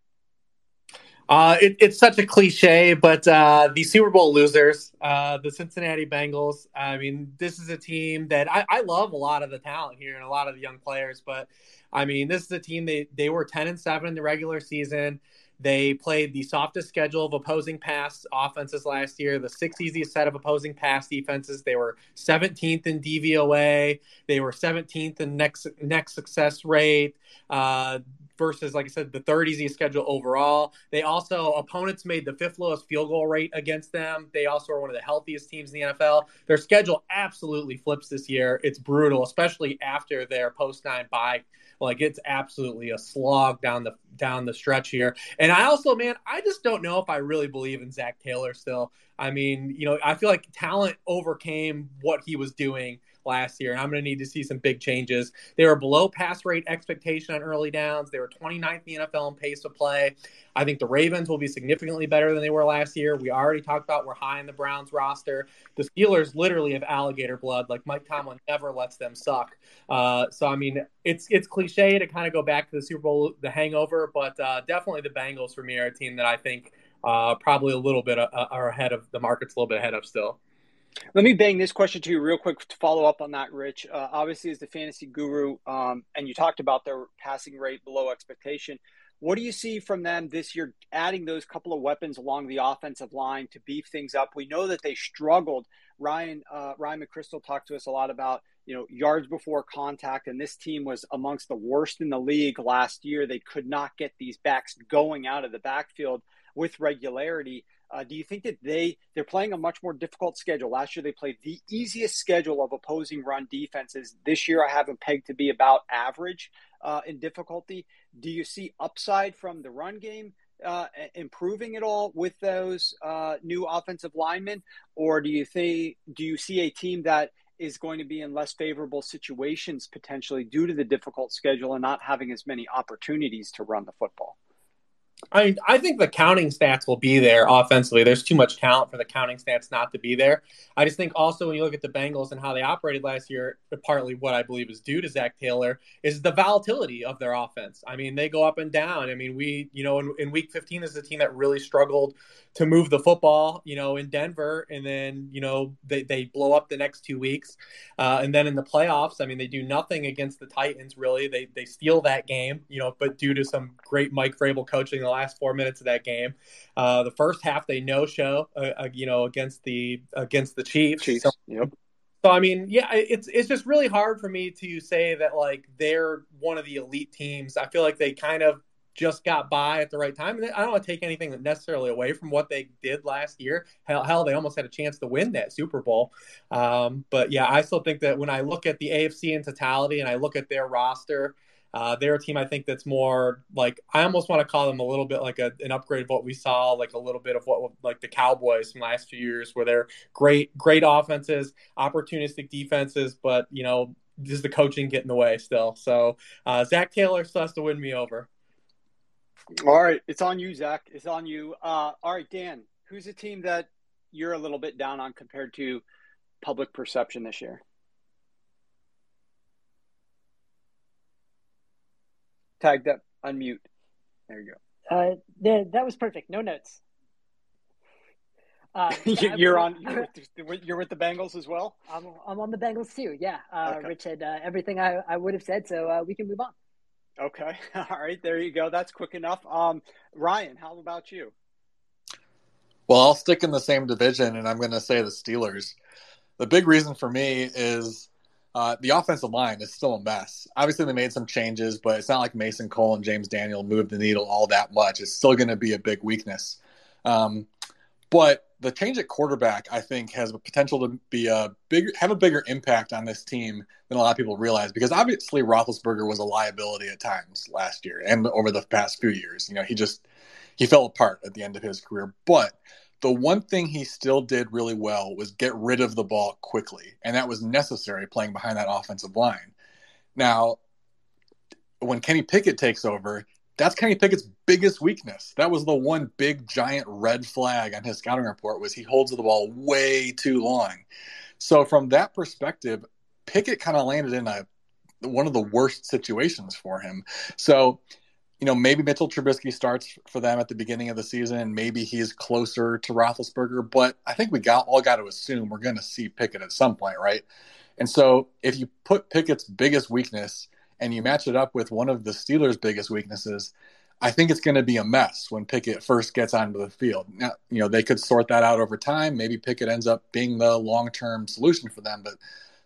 Uh, it, it's such a cliche, but uh, the Super Bowl losers, uh, the Cincinnati Bengals. I mean, this is a team that I, I, love a lot of the talent here and a lot of the young players, but I mean, this is a team they they were ten and seven in the regular season. They played the softest schedule of opposing pass offenses last year, the sixth easiest set of opposing pass defenses. They were 17th in DVOA. They were 17th in next next success rate. Uh, versus, like I said, the third easiest schedule overall. They also, opponents made the fifth lowest field goal rate against them. They also are one of the healthiest teams in the NFL. Their schedule absolutely flips this year. It's brutal, especially after their post nine bye like it's absolutely a slog down the down the stretch here. And I also, man, I just don't know if I really believe in Zac Taylor still. I mean, you know, I feel like talent overcame what he was doing last year, and I'm going to need to see some big changes. They were below pass rate expectation on early downs. They were 29th in the NFL in pace of play. I think the Ravens will be significantly better than they were last year. We already talked about we're high in the Browns roster. The Steelers literally have alligator blood. Like Mike Tomlin never lets them suck. Uh, so I mean, it's it's cliche to kind of go back to the Super Bowl, the hangover, but uh, definitely the Bengals for me are a team that I think uh, probably a little bit uh, are ahead of the market's a little bit ahead of still. Let me bang this question to you real quick to follow up on that, Rich. Uh, obviously, as the fantasy guru, um, and you talked about their passing rate below expectation. What do you see from them this year, adding those couple of weapons along the offensive line to beef things up? We know that they struggled. Ryan uh, Ryan McCrystal talked to us a lot about you know yards before contact, and this team was amongst the worst in the league last year. They could not get these backs going out of the backfield with regularity. Uh, do you think that they they're playing a much more difficult schedule? Last year they played the easiest schedule of opposing run defenses. This year I have them pegged to be about average uh, in difficulty. Do you see upside from the run game uh, improving at all with those uh, new offensive linemen, or do you think do you see a team that is going to be in less favorable situations potentially due to the difficult schedule and not having as many opportunities to run the football? I I think the counting stats will be there offensively. There's too much talent for the counting stats not to be there. I just think also when you look at the Bengals and how they operated last year, partly what I believe is due to Zac Taylor is the volatility of their offense. I mean, they go up and down. I mean, we, you know, in, in week 15 is a team that really struggled to move the football, you know, in Denver. And then, you know, they, they blow up the next two weeks. Uh, and then in the playoffs, I mean, they do nothing against the Titans, really. They, they steal that game, you know, but due to some great Mike Vrabel coaching the last four minutes of that game, uh, the first half they no show, uh, uh, you know, against the against the Chiefs. Chiefs. So, yep. So I mean, yeah, it's it's just really hard for me to say that like they're one of the elite teams. I feel like they kind of just got by at the right time. And I don't want to take anything necessarily away from what they did last year. Hell, hell, they almost had a chance to win that Super Bowl. Um, but yeah, I still think that when I look at the AFC in totality and I look at their roster, uh, they're a team I think that's more like I almost want to call them a little bit like a, an upgrade of what we saw, like a little bit of what like the Cowboys from last few years, where they're great, great offenses, opportunistic defenses, but you know, just the coaching get in the way still. So uh, Zac Taylor still has to win me over. All right, it's on you, Zac. It's on you. Uh, all right, Dan. Who's a team that you're a little bit down on compared to public perception this year? Tagged up. Unmute. There you go. Uh, yeah, that was perfect. No notes. Uh, you're on. You're with, you're with, the Bengals as well. I'm, I'm on the Bengals too. Yeah. Uh, okay. Rich had uh, everything I, I would have said, so uh, we can move on. Okay. All right. There you go. That's quick enough. Um, Ryan, how about you? Well, I'll stick in the same division, and I'm going to say the Steelers. The big reason for me is Uh, the offensive line is still a mess. Obviously, they made some changes, but it's not like Mason Cole and James Daniel moved the needle all that much. It's still going to be a big weakness. Um, but the change at quarterback, I think, has the potential to be a bigger, have a bigger impact on this team than a lot of people realize. Because obviously, Roethlisberger was a liability at times last year and over the past few years. You know, he just he fell apart at the end of his career. But the one thing he still did really well was get rid of the ball quickly, and that was necessary playing behind that offensive line. Now, when Kenny Pickett takes over, that's Kenny Pickett's biggest weakness. That was the one big giant red flag on his scouting report was he holds the ball way too long. So from that perspective, Pickett kind of landed in a one of the worst situations for him. So you know, maybe Mitchell Trubisky starts for them at the beginning of the season. Maybe he's closer to Roethlisberger, but I think we got all got to assume we're going to see Pickett at some point, right? And so if you put Pickett's biggest weakness and you match it up with one of the Steelers' biggest weaknesses, I think it's going to be a mess when Pickett first gets onto the field. Now, you know, they could sort that out over time. Maybe Pickett ends up being the long-term solution for them, but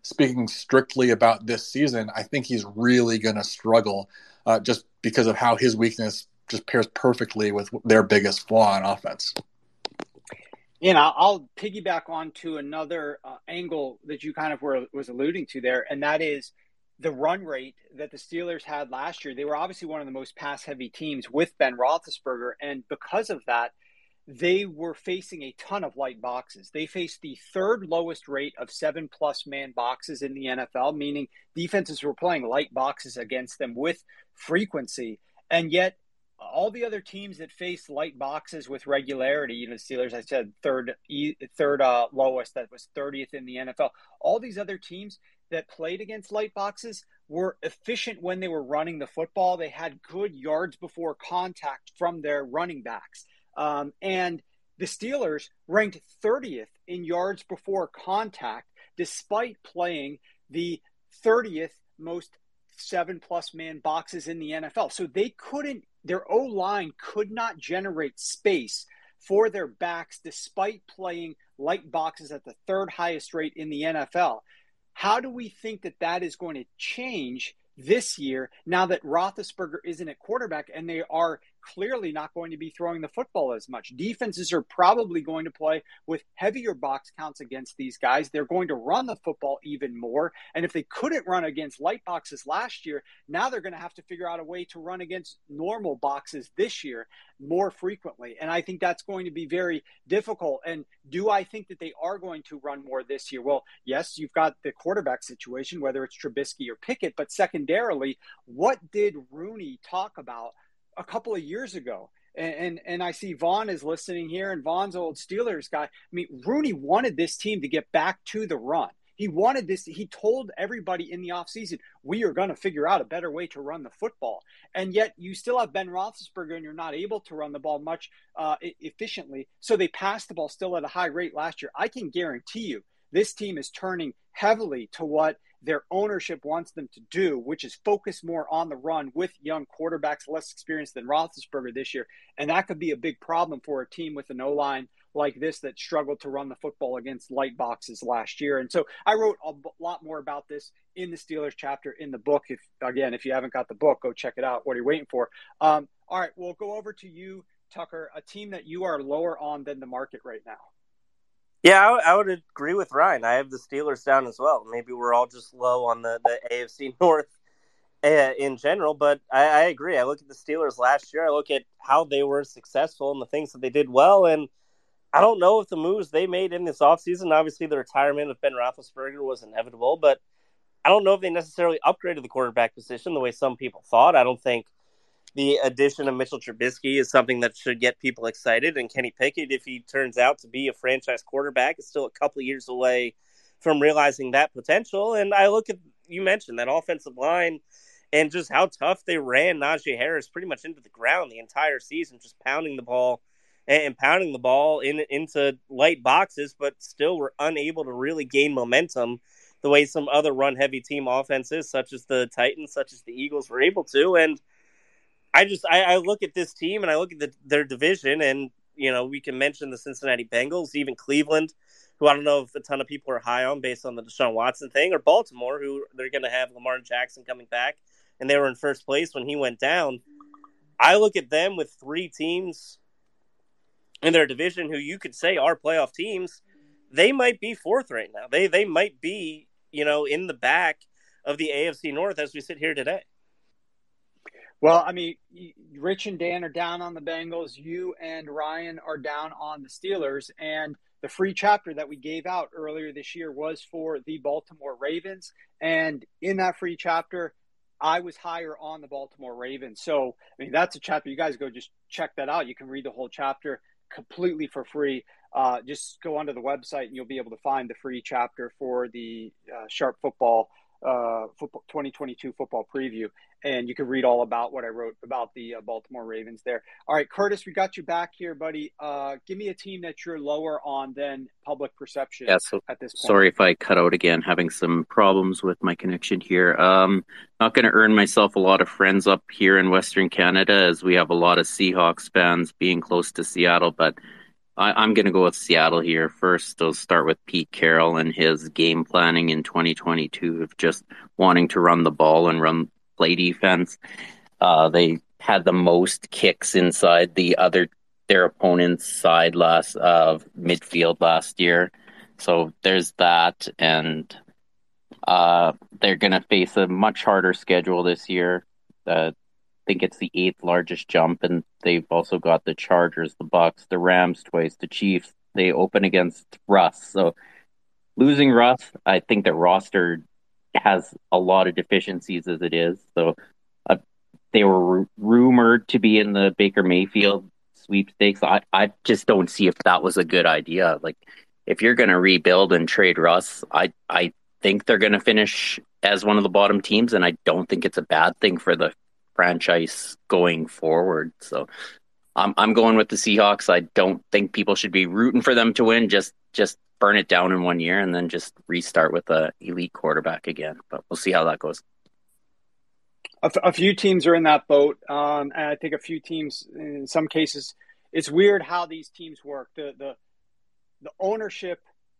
speaking strictly about this season, I think he's really going to struggle uh, just because of how his weakness just pairs perfectly with their biggest flaw on offense. You know, I'll piggyback on to another uh, angle that you kind of were was alluding to there, and that is the run rate that the Steelers had last year. They were obviously one of the most pass heavy teams with Ben Roethlisberger, and because of that, they were facing a ton of light boxes. They faced the third lowest rate of seven plus man boxes in the NFL, meaning defenses were playing light boxes against them with frequency. And yet, all the other teams that faced light boxes with regularity, you know, Steelers, I said third, third uh, lowest, that was 30th in the NFL. All these other teams that played against light boxes were efficient when they were running the football. They had good yards before contact from their running backs. Um, and the Steelers ranked 30th in yards before contact, despite playing the 30th most seven plus man boxes in the NFL. So they couldn't, their O line could not generate space for their backs despite playing light boxes at the third highest rate in the NFL. How do we think that that is going to change this year now that Roethlisberger isn't at quarterback and they are clearly not going to be throwing the football as much. Defenses are probably going to play with heavier box counts against these guys. They're going to run the football even more. And if they couldn't run against light boxes last year, now they're going to have to figure out a way to run against normal boxes this year more frequently. And I think that's going to be very difficult. And do I think that they are going to run more this year? Well, yes, you've got the quarterback situation, whether it's Trubisky or Pickett, but secondarily, what did Rooney talk about? A couple of years ago. And, and, and I see Vaughn is listening here, and Vaughn's old Steelers guy. I mean, Rooney wanted this team to get back to the run. He wanted this. He told everybody in the offseason, we are going to figure out a better way to run the football. And yet you still have Ben Roethlisberger and you're not able to run the ball much uh, efficiently. So they passed the ball still at a high rate last year. I can guarantee you this team is turning heavily to what – their ownership wants them to do, which is focus more on the run with young quarterbacks less experienced than Roethlisberger this year. And that could be a big problem for a team with an O line like this that struggled to run the football against light boxes last year. And so I wrote a lot more about this in the Steelers chapter in the book. If again, if you haven't got the book, go check it out. What are you waiting for? Um, all right, we'll go over to you, Tucker, a team that you are lower on than the market right now. Yeah, I, I, would agree with Ryan. I have the Steelers down as well. Maybe we're all just low on the, the AFC North uh, in general, but I, I, agree. I look at the Steelers last year. I look at how they were successful and the things that they did well, and I don't know if the moves they made in this offseason, obviously the retirement of Ben Roethlisberger was inevitable, but I don't know if they necessarily upgraded the quarterback position the way some people thought. I don't think – the addition of Mitchell Trubisky is something that should get people excited. And Kenny Pickett, if he turns out to be a franchise quarterback, is still a couple years away from realizing that potential. And I look at you mentioned that offensive line and just how tough they ran Najee Harris pretty much into the ground the entire season, just pounding the ball and pounding the ball in into light boxes, but still were unable to really gain momentum the way some other run heavy team offenses, such as the Titans, such as the Eagles, were able to. And I just I, I, look at this team and I look at the, their division, and you know we can mention the Cincinnati Bengals, even Cleveland, who I don't know if a ton of people are high on based on the Deshaun Watson thing, or Baltimore, who they're going to have Lamar Jackson coming back, and they were in first place when he went down. I look at them with three teams in their division who you could say are playoff teams. They might be fourth right now. They they might be you know in the back of the AFC North as we sit here today. Well, I mean, Rich and Dan are down on the Bengals. You and Ryan are down on the Steelers. And the free chapter that we gave out earlier this year was for the Baltimore Ravens. And in that free chapter, I was higher on the Baltimore Ravens. So, I mean, that's a chapter. You guys go just check that out. You can read the whole chapter completely for free. Uh, just go onto the website and you'll be able to find the free chapter for the uh, Sharp Football uh, football 2022 football preview, and you can read all about what I wrote about the uh, Baltimore Ravens there. All right, Curtis, we got you back here, buddy. Uh, give me a team that you're lower on than public perception. Yeah, so, at this point. Sorry if I cut out again, having some problems with my connection here. Um, not going to earn myself a lot of friends up here in Western Canada, as we have a lot of Seahawks fans being close to Seattle, but I, am going to go with Seattle here first. I'll start with Pete Carroll and his game planning in 2022 of just wanting to run the ball and run play defense. Uh, they had the most kicks inside the other their opponent's side last of uh, midfield last year. So there's that, and uh, they're going to face a much harder schedule this year. Uh, think it's the eighth largest jump, and they've also got the Chargers, the Bucks, the Rams twice, the Chiefs. They open against Russ, so losing Russ, I think the roster has a lot of deficiencies as it is. So uh, they were r- rumored to be in the Baker Mayfield sweepstakes. I I just don't see if that was a good idea. Like if you're going to rebuild and trade Russ, I I think they're going to finish as one of the bottom teams, and I don't think it's a bad thing for the franchise going forward. So I'm I'm going with the Seahawks. I don't think people should be rooting for them to win. Just just burn it down in one year and then just restart with a elite quarterback again. But we'll see how that goes. A, f- a few teams are in that boat, um, and I think a few teams, in some cases, it's weird how these teams work. The the the ownership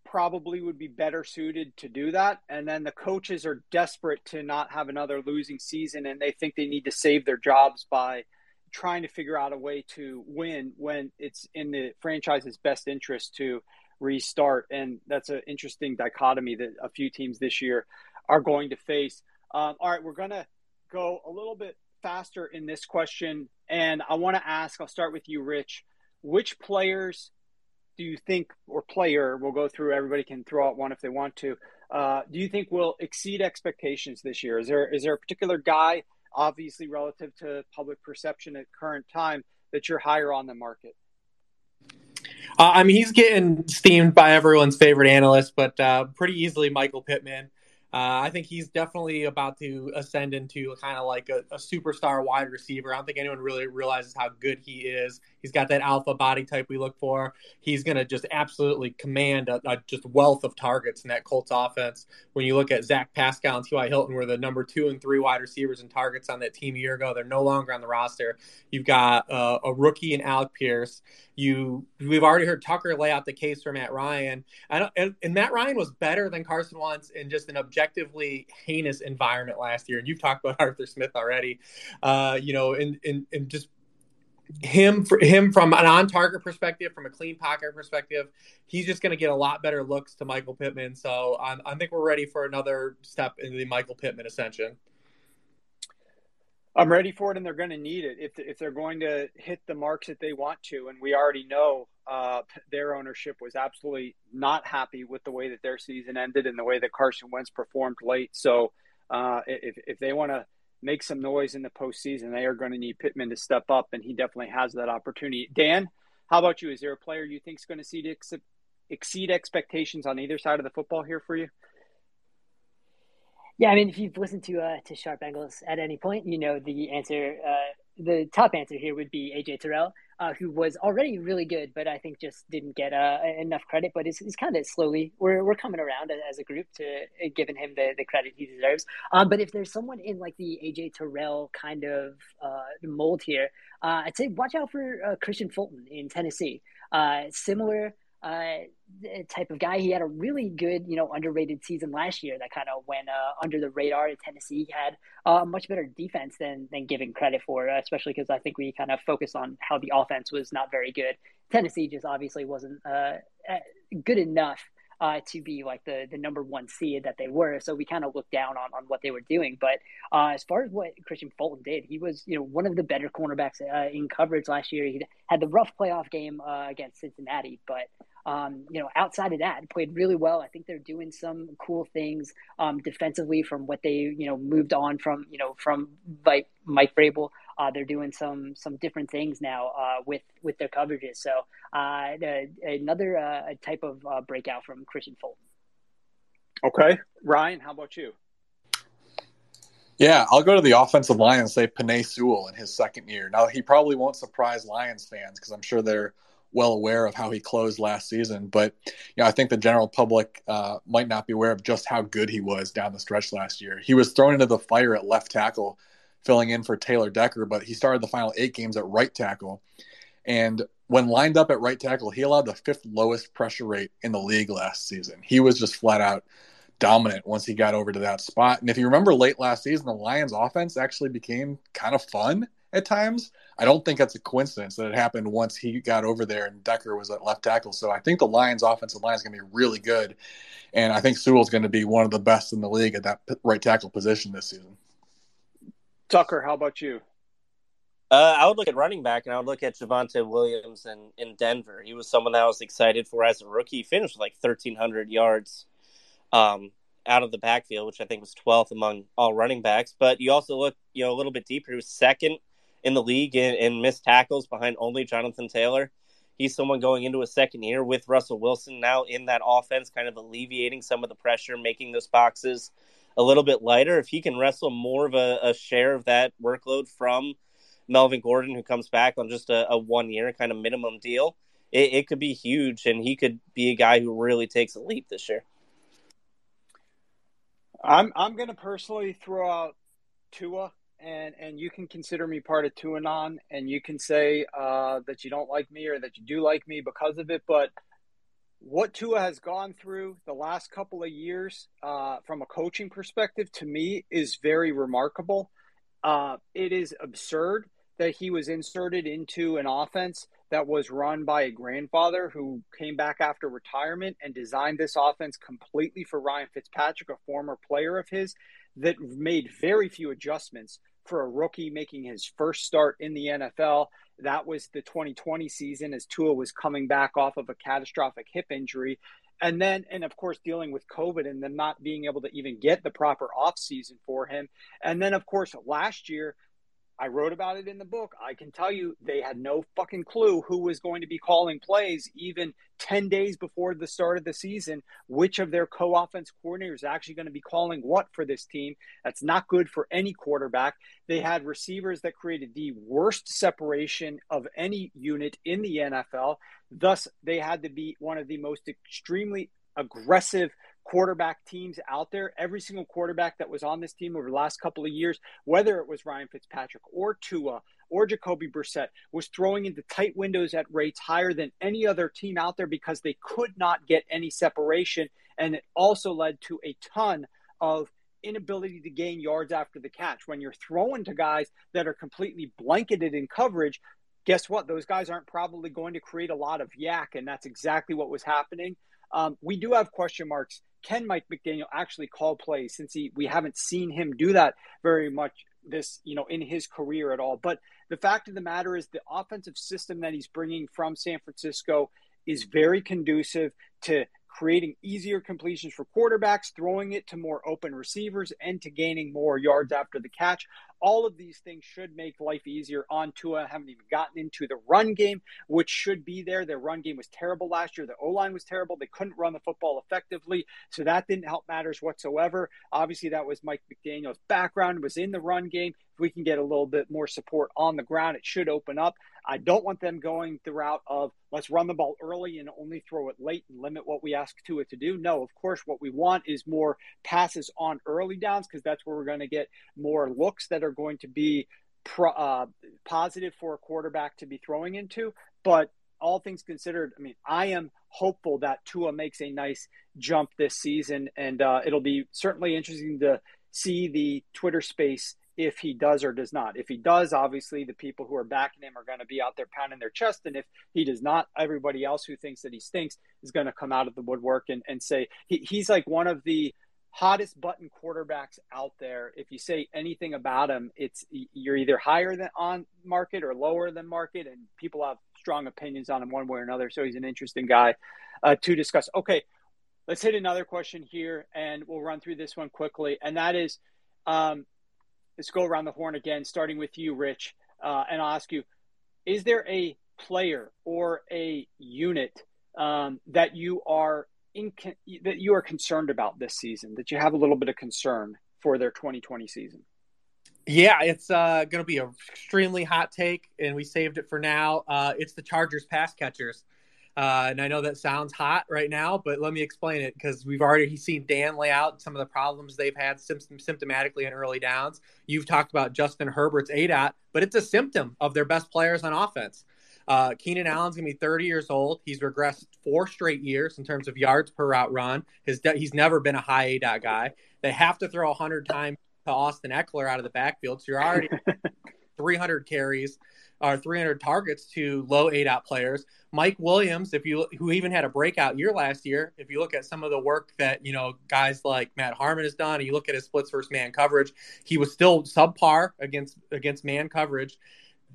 probably would be better suited to do that. And then the coaches are desperate to not have another losing season and they think they need to save their jobs by trying to figure out a way to win when it's in the franchise's best interest to restart. And that's an interesting dichotomy that a few teams this year are going to face. Um, all right, we're going to go a little bit faster in this question. And I want to ask, I'll start with you, Rich. Which players do you think, or player, we'll go through, everybody can throw out one if they want to. Uh, do you think will exceed expectations this year? Is there is there a particular guy, obviously relative to public perception at current time, that you're higher on the market? Uh, I mean, he's getting steamed by everyone's favorite analyst, but uh, pretty easily Michael Pittman. Uh, I think he's definitely about to ascend into kind of like a, a, superstar wide receiver. I don't think anyone really realizes how good he is. He's got that alpha body type we look for. He's going to just absolutely command a, a, just wealth of targets in that Colts offense. When you look at Zach Pascal and T.Y. Hilton, were the number two and three wide receivers and targets on that team a year ago. They're no longer on the roster. You've got uh, a rookie in Alec Pierce. You we've already heard Tucker lay out the case for Matt Ryan. And, and Matt Ryan was better than Carson Wentz in just an objectively heinous environment last year. And you've talked about Arthur Smith already. Uh, you know, and and, and just him for him from an on target perspective, from a clean pocket perspective, he's just going to get a lot better looks to Michael Pittman. So I, I think we're ready for another step in the Michael Pittman ascension. I'm ready for it, and they're going to need it if if they're going to hit the marks that they want to. And we already know uh, their ownership was absolutely not happy with the way that their season ended and the way that Carson Wentz performed late. So uh, if if they want to make some noise in the postseason, they are going to need Pittman to step up, and he definitely has that opportunity. Dan, how about you? Is there a player you think is going to exceed, exceed expectations on either side of the football here for you? Yeah, I mean, if you've listened to uh, to Sharp Angles at any point, you know the answer. Uh, the top answer here would be AJ Terrell uh, who was already really good, but I think just didn't get uh, enough credit. But is kind of slowly we're, we're coming around as a group to uh, giving him the, the credit he deserves. Um, but if there's someone in like the AJ Terrell kind of uh, mold here, I'd say watch out for Kristian Fulton in Tennessee. similar uh, type of guy. He had a really good, you know, underrated season last year that kind of went uh, under the radar. Tennessee had a much better defense than than giving credit for, especially because I think we kind of focused on how the offense was not very good. Tennessee just obviously wasn't uh, good enough uh, to be like the the number one seed that they were. So we kind of looked down on, on what they were doing. But uh, as far as what Kristian Fulton did, he was you know one of the better cornerbacks uh, in coverage last year. He had the rough playoff game uh, against Cincinnati, but um, you know, outside of that, played really well. I think they're doing some cool things um, defensively from what they, you know, moved on from, you know, from Mike, Vrabel. Uh, they're doing some some different things now uh, with with their coverages. So uh, another uh, type of uh, breakout from Kristian Fulton. Okay, Ryan, how about you? Yeah, I'll go to the offensive line and say Penei Sewell in his second year. Now he probably won't surprise Lions fans because I'm sure they're well aware of how he closed last season. But you know, I think the general public uh, might not be aware of just how good he was down the stretch last year. He was thrown into the fire at left tackle, filling in for Taylor Decker, but he started the final eight games at right tackle. And when lined up at right tackle, he allowed the fifth lowest pressure rate in the league last season. He was just flat out dominant once he got over to that spot. And if you remember late last season, the Lions offense actually became kind of fun at times. I don't think that's a coincidence that it happened once he got over there and Decker was at left tackle. So I think the Lions' offensive line is going to be really good, and I think Sewell is going to be one of the best in the league at that right tackle position this season. Tucker, how about you? Uh, I would look at running back, and I would look at Javonte Williams in, in Denver. He was someone that I was excited for as a rookie. He finished like 1,300 yards um, out of the backfield, which I think was 12th among all running backs. But you also look, you know, a little bit deeper. He was second in the league in, in missed tackles behind only Jonathan Taylor. He's someone going into a second year with Russell Wilson now in that offense, kind of alleviating some of the pressure, making those boxes a little bit lighter. If he can wrestle more of a, a share of that workload from Melvin Gordon, who comes back on just a, a one year kind of minimum deal, it, it could be huge, and he could be a guy who really takes a leap this year. I'm I'm going to personally throw out Tua and and you can consider me part of Tuanon, and you can say uh, that you don't like me or that you do like me because of it. But what Tua has gone through the last couple of years, uh, from a coaching perspective, to me is very remarkable. Uh, it is absurd that he was inserted into an offense that was run by a grandfather who came back after retirement and designed this offense completely for Ryan Fitzpatrick, a former player of his, that made very few adjustments for a rookie making his first start in the NFL. That was the 2020 season as Tua was coming back off of a catastrophic hip injury. And then, and of course, dealing with COVID and then not being able to even get the proper offseason for him. And then, of course, last year, I wrote about it in the book. I can tell you they had no fucking clue who was going to be calling plays even 10 days before the start of the season, which of their co offense coordinators actually going to be calling what for this team. That's not good for any quarterback. They had receivers that created the worst separation of any unit in the NFL. Thus, they had to be one of the most extremely aggressive quarterback teams out there. Every single quarterback that was on this team over the last couple of years, whether it was Ryan Fitzpatrick or Tua or Jacoby Brissett, was throwing into tight windows at rates higher than any other team out there because they could not get any separation. And it also led to a ton of inability to gain yards after the catch. When you're throwing to guys that are completely blanketed in coverage, guess what? Those guys aren't probably going to create a lot of YAC. and that's exactly what was happening. Um, we do have question marks. Can Mike McDaniel actually call plays since he we haven't seen him do that very much this you know in his career at all? But the fact of the matter is the offensive system that he's bringing from San Francisco is very conducive to creating easier completions for quarterbacks, throwing it to more open receivers, and to gaining more yards after the catch. All of these things should make life easier on Tua. Haven't even gotten into the run game, which should be there. Their run game was terrible last year. The O line was terrible. They couldn't run the football effectively. So that didn't help matters whatsoever. Obviously, that was Mike McDaniel's background, was in the run game. If we can get a little bit more support on the ground, it should open up. I don't want them going the route of let's run the ball early and only throw it late and limit what we ask Tua to do. No, of course, what we want is more passes on early downs because that's where we're going to get more looks that are going to be pro, uh, positive for a quarterback to be throwing into. But all things considered, I mean, I am hopeful that Tua makes a nice jump this season, and uh, it'll be certainly interesting to see the Twitter space if he does or does not. If he does, obviously the people who are backing him are going to be out there pounding their chest. And if he does not, everybody else who thinks that he stinks is going to come out of the woodwork and, and say he, he's like one of the hottest button quarterbacks out there. If you say anything about him, it's you're either higher than on market or lower than market, and people have strong opinions on him one way or another. So he's an interesting guy uh, to discuss. Okay, let's hit another question here, and we'll run through this one quickly. And that is, um, let's go around the horn again, starting with you, Rich, uh, and I'll ask you: Is there a player or a unit um, that you are in, that you are concerned about this season? That you have a little bit of concern for their 2020 season? Yeah, it's uh, going to be an extremely hot take, and we saved it for now. Uh, it's the Chargers pass catchers. Uh, and I know that sounds hot right now, but let me explain it because we've already seen Dan lay out some of the problems they've had symptomatically in early downs. You've talked about Justin Herbert's ADOT, but it's a symptom of their best players on offense. Uh, Keenan Allen's gonna be 30 years old. He's regressed four straight years in terms of yards per route run. His he's never been a high A dot guy. They have to throw 100 times to Austin Ekeler out of the backfield, so you're already 300 carries or 300 targets to low A dot players. Mike Williams, if you who even had a breakout year last year, if you look at some of the work that you know guys like Matt Harmon has done, and you look at his splits versus man coverage, he was still subpar against against man coverage.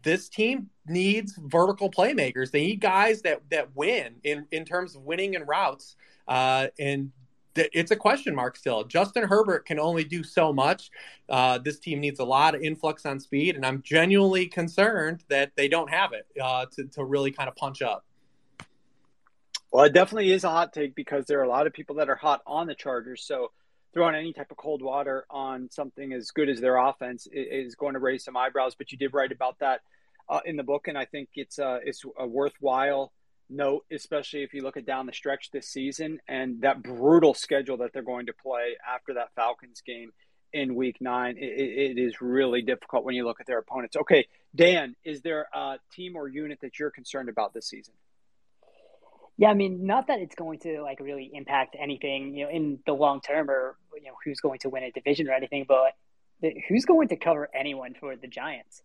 This team needs vertical playmakers. They need guys that that win in in terms of winning in routes. Uh, and it's a question mark still. Justin Herbert can only do so much. Uh, this team needs a lot of influx on speed, and I'm genuinely concerned that they don't have it uh, to, to really kind of punch up. Well, it definitely is a hot take because there are a lot of people that are hot on the Chargers. So throwing any type of cold water on something as good as their offense is going to raise some eyebrows. But you did write about that uh, in the book, and I think it's uh, it's a worthwhile note, especially if you look at down the stretch this season and that brutal schedule that they're going to play after that Falcons game in week nine. It, it is really difficult when you look at their opponents. Okay, Dan, is there a team or unit that you're concerned about this season? Yeah, I mean, not that it's going to like really impact anything, you know, in the long term or you know who's going to win a division or anything, but who's going to cover anyone for the Giants?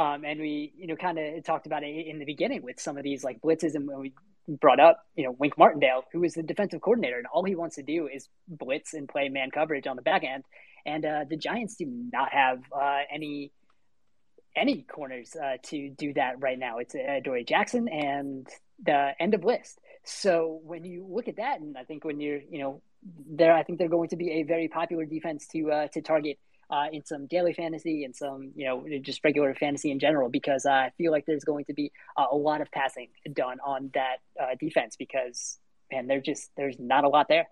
Um, and we, you know, kind of talked about it in the beginning with some of these like blitzes, and when we brought up, you know, Wink Martindale, who is the defensive coordinator, and all he wants to do is blitz and play man coverage on the back end. And uh, the Giants do not have uh, any any corners uh, to do that right now. It's uh, Adoree' Jackson and the end of list. So when you look at that, and I think when you're, you know, there, I think they're going to be a very popular defense to uh, to target uh, in some daily fantasy and some, you know, just regular fantasy in general, because I feel like there's going to be uh, a lot of passing done on that uh, defense because, man, there's just there's not a lot there.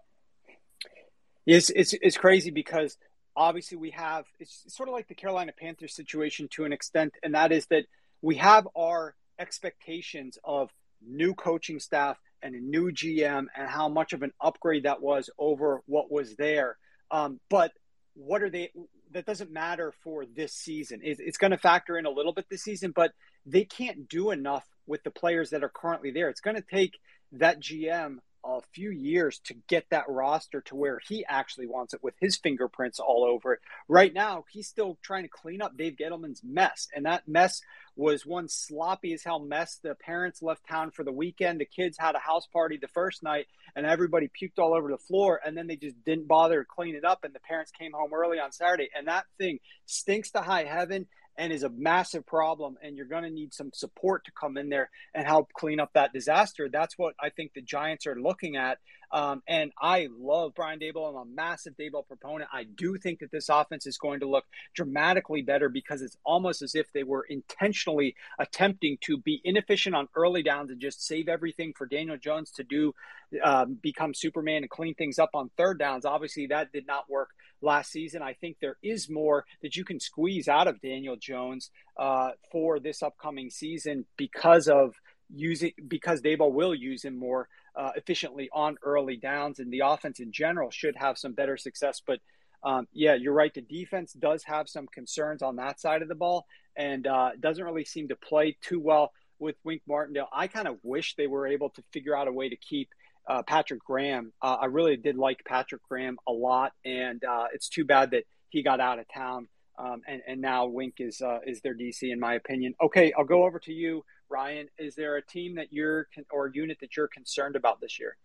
It's it's it's crazy because obviously we have it's sort of like the Carolina Panthers situation to an extent, and that is that we have our expectations of new coaching staff and a new GM and how much of an upgrade that was over what was there. Um, but what are they? That doesn't matter for this season. It's, it's going to factor in a little bit this season, but they can't do enough with the players that are currently there. It's going to take that GM a few years to get that roster to where he actually wants it with his fingerprints all over it. Right now, he's still trying to clean up Dave Gettleman's mess, and that mess was one sloppy as hell mess. The parents left town for the weekend. The kids had a house party the first night, and everybody puked all over the floor. And then they just didn't bother to clean it up. And the parents came home early on Saturday, and that thing stinks to high heaven and is a massive problem. And you're going to need some support to come in there and help clean up that disaster. That's what I think the Giants are looking at. Um, and I love Brian Daboll. I'm a massive Daboll proponent. I do think that this offense is going to look dramatically better because it's almost as if they were intentionally attempting to be inefficient on early downs and just save everything for Daniel Jones to do, um, become Superman and clean things up on third downs. Obviously, that did not work last season. I think there is more that you can squeeze out of Daniel Jones uh, for this upcoming season because of using because Daboll will use him more uh, efficiently on early downs, and the offense in general should have some better success. But um, yeah, you're right. The defense does have some concerns on that side of the ball, and uh, doesn't really seem to play too well with Wink Martindale. I kind of wish they were able to figure out a way to keep uh, Patrick Graham. Uh, I really did like Patrick Graham a lot, and uh, it's too bad that he got out of town. Um, and, and now Wink is uh, is their DC, in my opinion. Okay, I'll go over to you, Ryan. Is there a team that you're or unit that you're concerned about this year?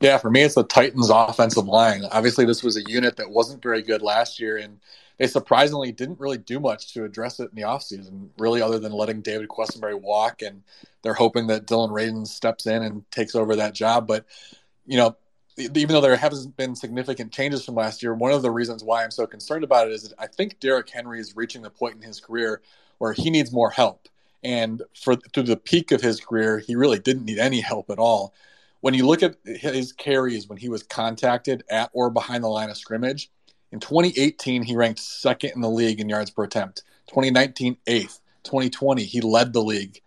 Yeah, for me, it's the Titans' offensive line. Obviously, this was a unit that wasn't very good last year, and they surprisingly didn't really do much to address it in the offseason, really, other than letting David Quessenberry walk. And they're hoping that Dillon Radunz steps in and takes over that job. But, you know, even though there hasn't been significant changes from last year, one of the reasons why I'm so concerned about it is that I think Derrick Henry is reaching the point in his career where he needs more help. And for through the peak of his career, he really didn't need any help at all. When you look at his carries when he was contacted at or behind the line of scrimmage, in 2018, he ranked second in the league in yards per attempt. 2019, eighth. 2020, he led the league.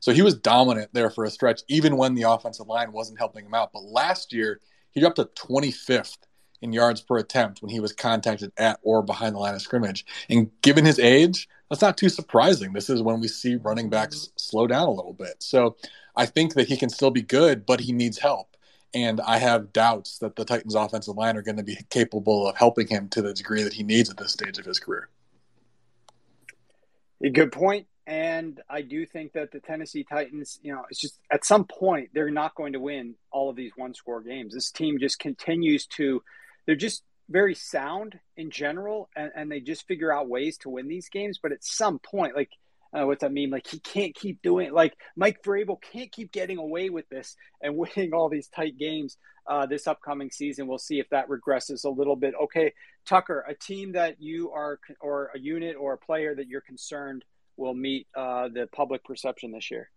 So he was dominant there for a stretch, even when the offensive line wasn't helping him out. But last year, he dropped to 25th in yards per attempt when he was contacted at or behind the line of scrimmage. And given his age, that's not too surprising. This is when we see running backs mm-hmm. slow down a little bit. So I think that he can still be good, but he needs help and I have doubts that the Titans' offensive line are going to be capable of helping him to the degree that he needs at this stage of his career. A good point. And I do think that the Tennessee Titans, you know, it's just at some point they're not going to win all of these one score games. This team just continues to, they're just very sound in general, and, and they just figure out ways to win these games. But at some point, like uh, what's that mean? Like he can't keep doing it. like Mike Vrabel can't keep getting away with this and winning all these tight games uh, this upcoming season. We'll see if that regresses a little bit. Okay, Tucker, a team that you are or a unit or a player that you're concerned will meet uh, the public perception this year.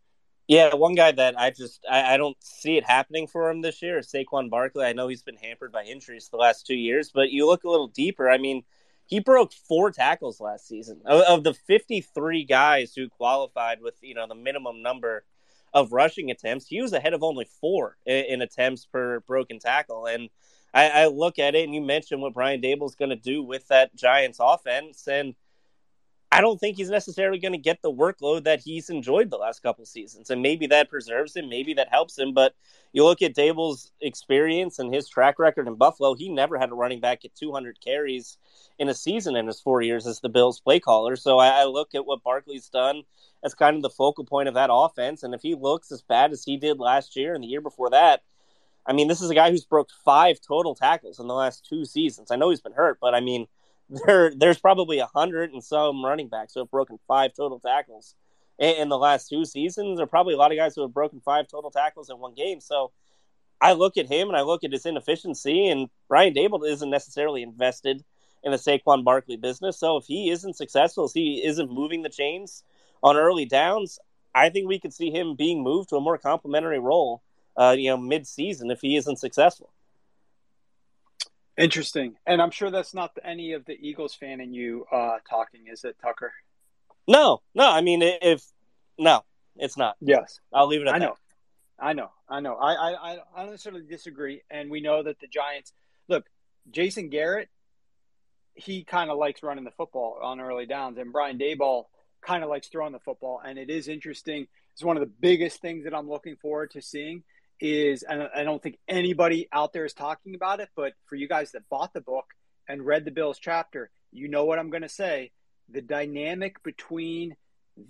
Yeah, one guy that I just I, I, don't see it happening for him this year is Saquon Barkley. I know he's been hampered by injuries the last two years, but you look a little deeper. I mean, he broke four tackles last season. Of, of, the 53 guys who qualified with, you know, the minimum number of rushing attempts, he was ahead of only four in, in attempts per broken tackle. And I, I, look at it, and you mentioned what Brian Daboll is going to do with that Giants offense, and – I don't think he's necessarily going to get the workload that he's enjoyed the last couple seasons. And maybe that preserves him, maybe that helps him. But you look at Daboll's experience and his track record in Buffalo, he never had a running back at 200 carries in a season in his four years as the Bills play caller. So I, I look at what Barkley's done as kind of the focal point of that offense. And if he looks as bad as he did last year and the year before that, I mean, this is a guy who's broke five total tackles in the last two seasons. I know he's been hurt, but I mean, there there's probably a hundred and some running backs who have broken five total tackles in, in, the last two seasons. There are probably a lot of guys who have broken five total tackles in one game. So I look at him and I look at his inefficiency, and Brian Daboll isn't necessarily invested in the Saquon Barkley business. So if he isn't successful, if he isn't moving the chains on early downs, I think we could see him being moved to a more complementary role, uh, you know, mid-season if he isn't successful. Interesting. And I'm sure that's not any of the Eagles fan in you uh, talking, is it, Tucker? No, no. I mean, if no, it's not. Yes, I'll leave it at I that. know. I know. I know. I, I, I don't necessarily disagree. And we know that the Giants look, Jason Garrett, he kind of likes running the football on early downs, and Brian Daboll kind of likes throwing the football. And it is interesting. It's one of the biggest things that I'm looking forward to seeing is, I don't think anybody out there is talking about it, but for you guys that bought the book and read the Bills chapter, you know what I'm going to say. The dynamic between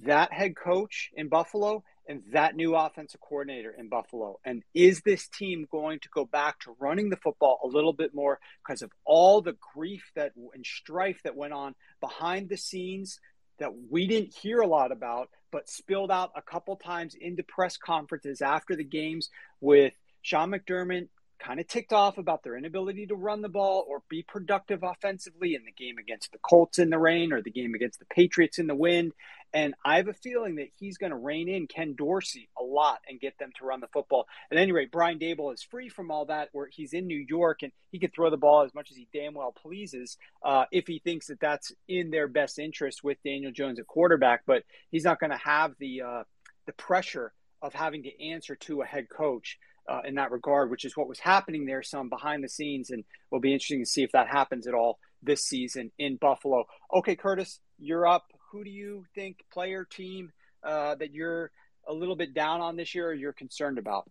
that head coach in Buffalo and that new offensive coordinator in Buffalo. And is this team going to go back to running the football a little bit more because of all the grief that and strife that went on behind the scenes that we didn't hear a lot about, but spilled out a couple times into press conferences after the games with Sean McDermott kind of ticked off about their inability to run the ball or be productive offensively in the game against the Colts in the rain or the game against the Patriots in the wind. And I have a feeling that he's going to rein in Ken Dorsey a lot and get them to run the football. At any rate, Brian Daboll is free from all that, where he's in New York and he can throw the ball as much as he damn well pleases uh, if he thinks that that's in their best interest with Daniel Jones at quarterback. But he's not going to have the uh, the pressure of having to answer to a head coach uh, in that regard, which is what was happening there some behind the scenes. And will be interesting to see if that happens at all this season in Buffalo. Okay, Curtis, you're up. Who do you think, player, team, uh, that you're a little bit down on this year or you're concerned about?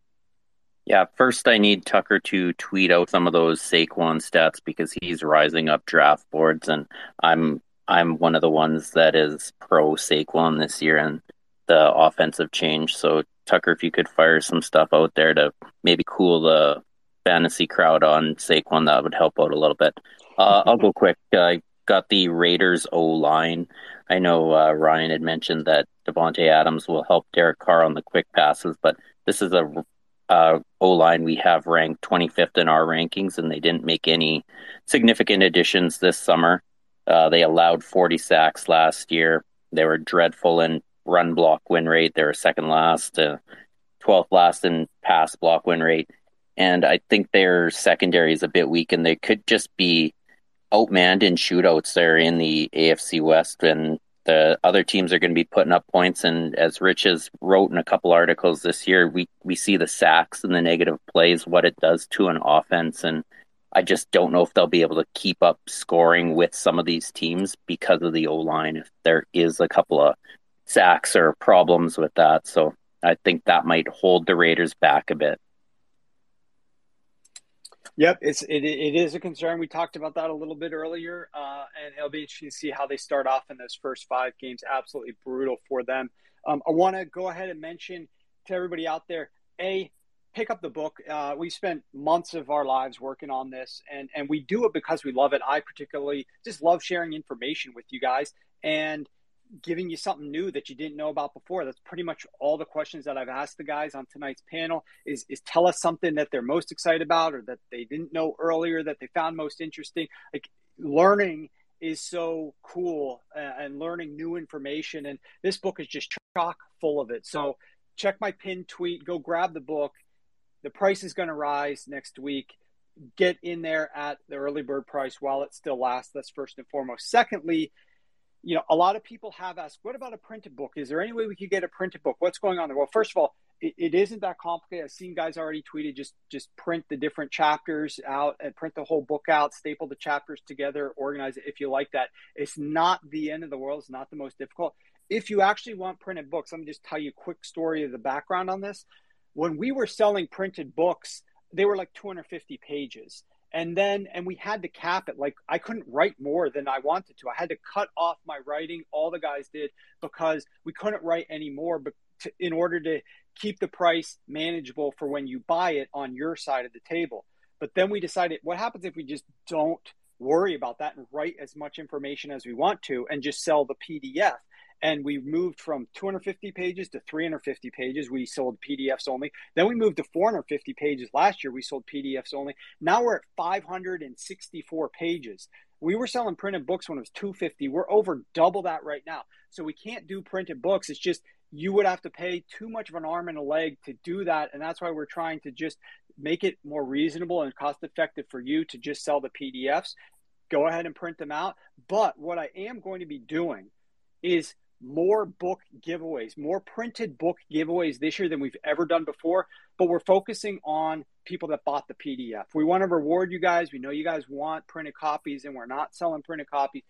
Yeah, first I need Tucker to tweet out some of those Saquon stats because he's rising up draft boards, and I'm I'm one of the ones that is pro Saquon this year and the offensive change. So Tucker, if you could fire some stuff out there to maybe cool the fantasy crowd on Saquon, that would help out a little bit. Uh, I'll go quick. I got the Raiders O line. I know uh, Ryan had mentioned that Davante Adams will help Derek Carr on the quick passes, but this is a uh, O line we have ranked 25th in our rankings, and they didn't make any significant additions this summer. Uh, they allowed 40 sacks last year. They were dreadful in run block win rate. They were second last, uh, 12th last in pass block win rate. And I think their secondary is a bit weak, and they could just be Oh, outmanned in shootouts there in the AFC West. And the other teams are going to be putting up points. And as Rich has wrote in a couple articles this year, we we see the sacks and the negative plays, what it does to an offense, and I just don't know if they'll be able to keep up scoring with some of these teams because of the O line. If there is a couple of sacks or problems with that, so I think that might hold the Raiders back a bit. Yep, it's it, it is a concern. We talked about that a little bit earlier, uh, and it'll be interesting to see how they start off in those first five games. Absolutely brutal for them. Um, I want to go ahead and mention to everybody out there: a pick up the book. Uh, we spent months of our lives working on this, and and we do it because we love it. I particularly just love sharing information with you guys, and giving you something new that you didn't know about before. That's pretty much all the questions that I've asked the guys on tonight's panel is, is tell us something that they're most excited about or that they didn't know earlier that they found most interesting. Like learning is so cool uh, and learning new information. And this book is just chock full of it. So check my pinned tweet, go grab the book. The price is going to rise next week. Get in there at the early bird price while it still lasts. That's first and foremost. Secondly, you know, a lot of people have asked, what about a printed book? Is there any way we could get a printed book? What's going on there? Well, first of all, it, it isn't that complicated. I've seen guys already tweeted just just print the different chapters out and print the whole book out, staple the chapters together, organize it if you like that. It's not the end of the world. It's not the most difficult. If you actually want printed books, let me just tell you a quick story of the background on this. When we were selling printed books, they were like 250 pages and then and we had to cap it. Like i couldn't write more than i wanted to. I had to cut off my writing. All the guys did because we couldn't write anymore but to, in order to keep the price manageable for when you buy it on your side of the table. But then we decided what happens if we just don't worry about that and write as much information as we want to and just sell the pdf and we moved from 250 pages to 350 pages. We sold PDFs only. Then we moved to 450 pages last year. We sold PDFs only. Now we're at 564 pages. We were selling printed books when it was 250. We're over double that right now. So we can't do printed books. It's just you would have to pay too much of an arm and a leg to do that. And that's why we're trying to just make it more reasonable and cost effective for you to just sell the PDFs. Go ahead and print them out. But what I am going to be doing is more book giveaways, more printed book giveaways this year than we've ever done before. But we're focusing on people that bought the PDF. We want to reward you guys. We know you guys want printed copies, and we're not selling printed copies.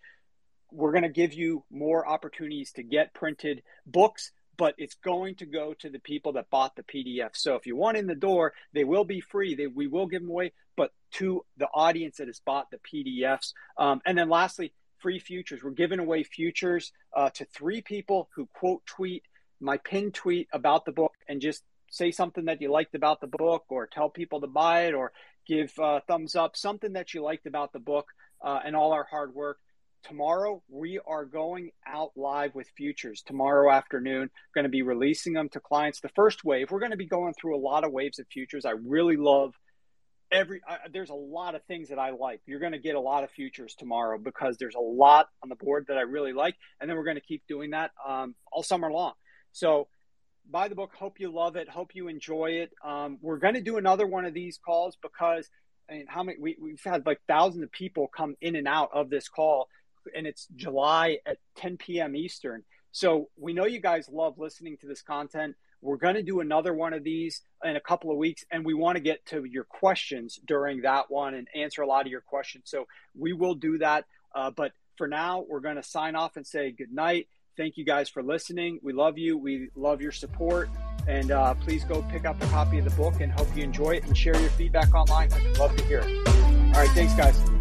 We're going to give you more opportunities to get printed books, but it's going to go to the people that bought the PDF. So if you want in the door, they will be free. They, we will give them away, but to the audience that has bought the PDFs. Um, and then lastly, free futures. We're giving away futures uh, to three people who quote tweet my pin tweet about the book and just say something that you liked about the book or tell people to buy it or give uh, thumbs up, something that you liked about the book uh, and all our hard work. Tomorrow, we are going out live with futures tomorrow afternoon. Going to be releasing them to clients. The first wave, we're going to be going through a lot of waves of futures. I really love every uh, there's a lot of things that I like. You're going to get a lot of futures tomorrow because there's a lot on the board that I really like, and then we're going to keep doing that um, all summer long. So buy the book. Hope you love it. Hope you enjoy it. Um, we're going to do another one of these calls because I mean, how many we, we've had like thousands of people come in and out of this call, and it's July at 10 p.m. Eastern. So we know you guys love listening to this content. We're going to do another one of these in a couple of weeks, and we want to get to your questions during that one and answer a lot of your questions. So we will do that. Uh, but for now, we're going to sign off and say good night. thank you guys for listening. We love you. We love your support. And uh, please go pick up a copy of the book and hope you enjoy it and share your feedback online because we'd love to hear it. All right. Thanks, guys.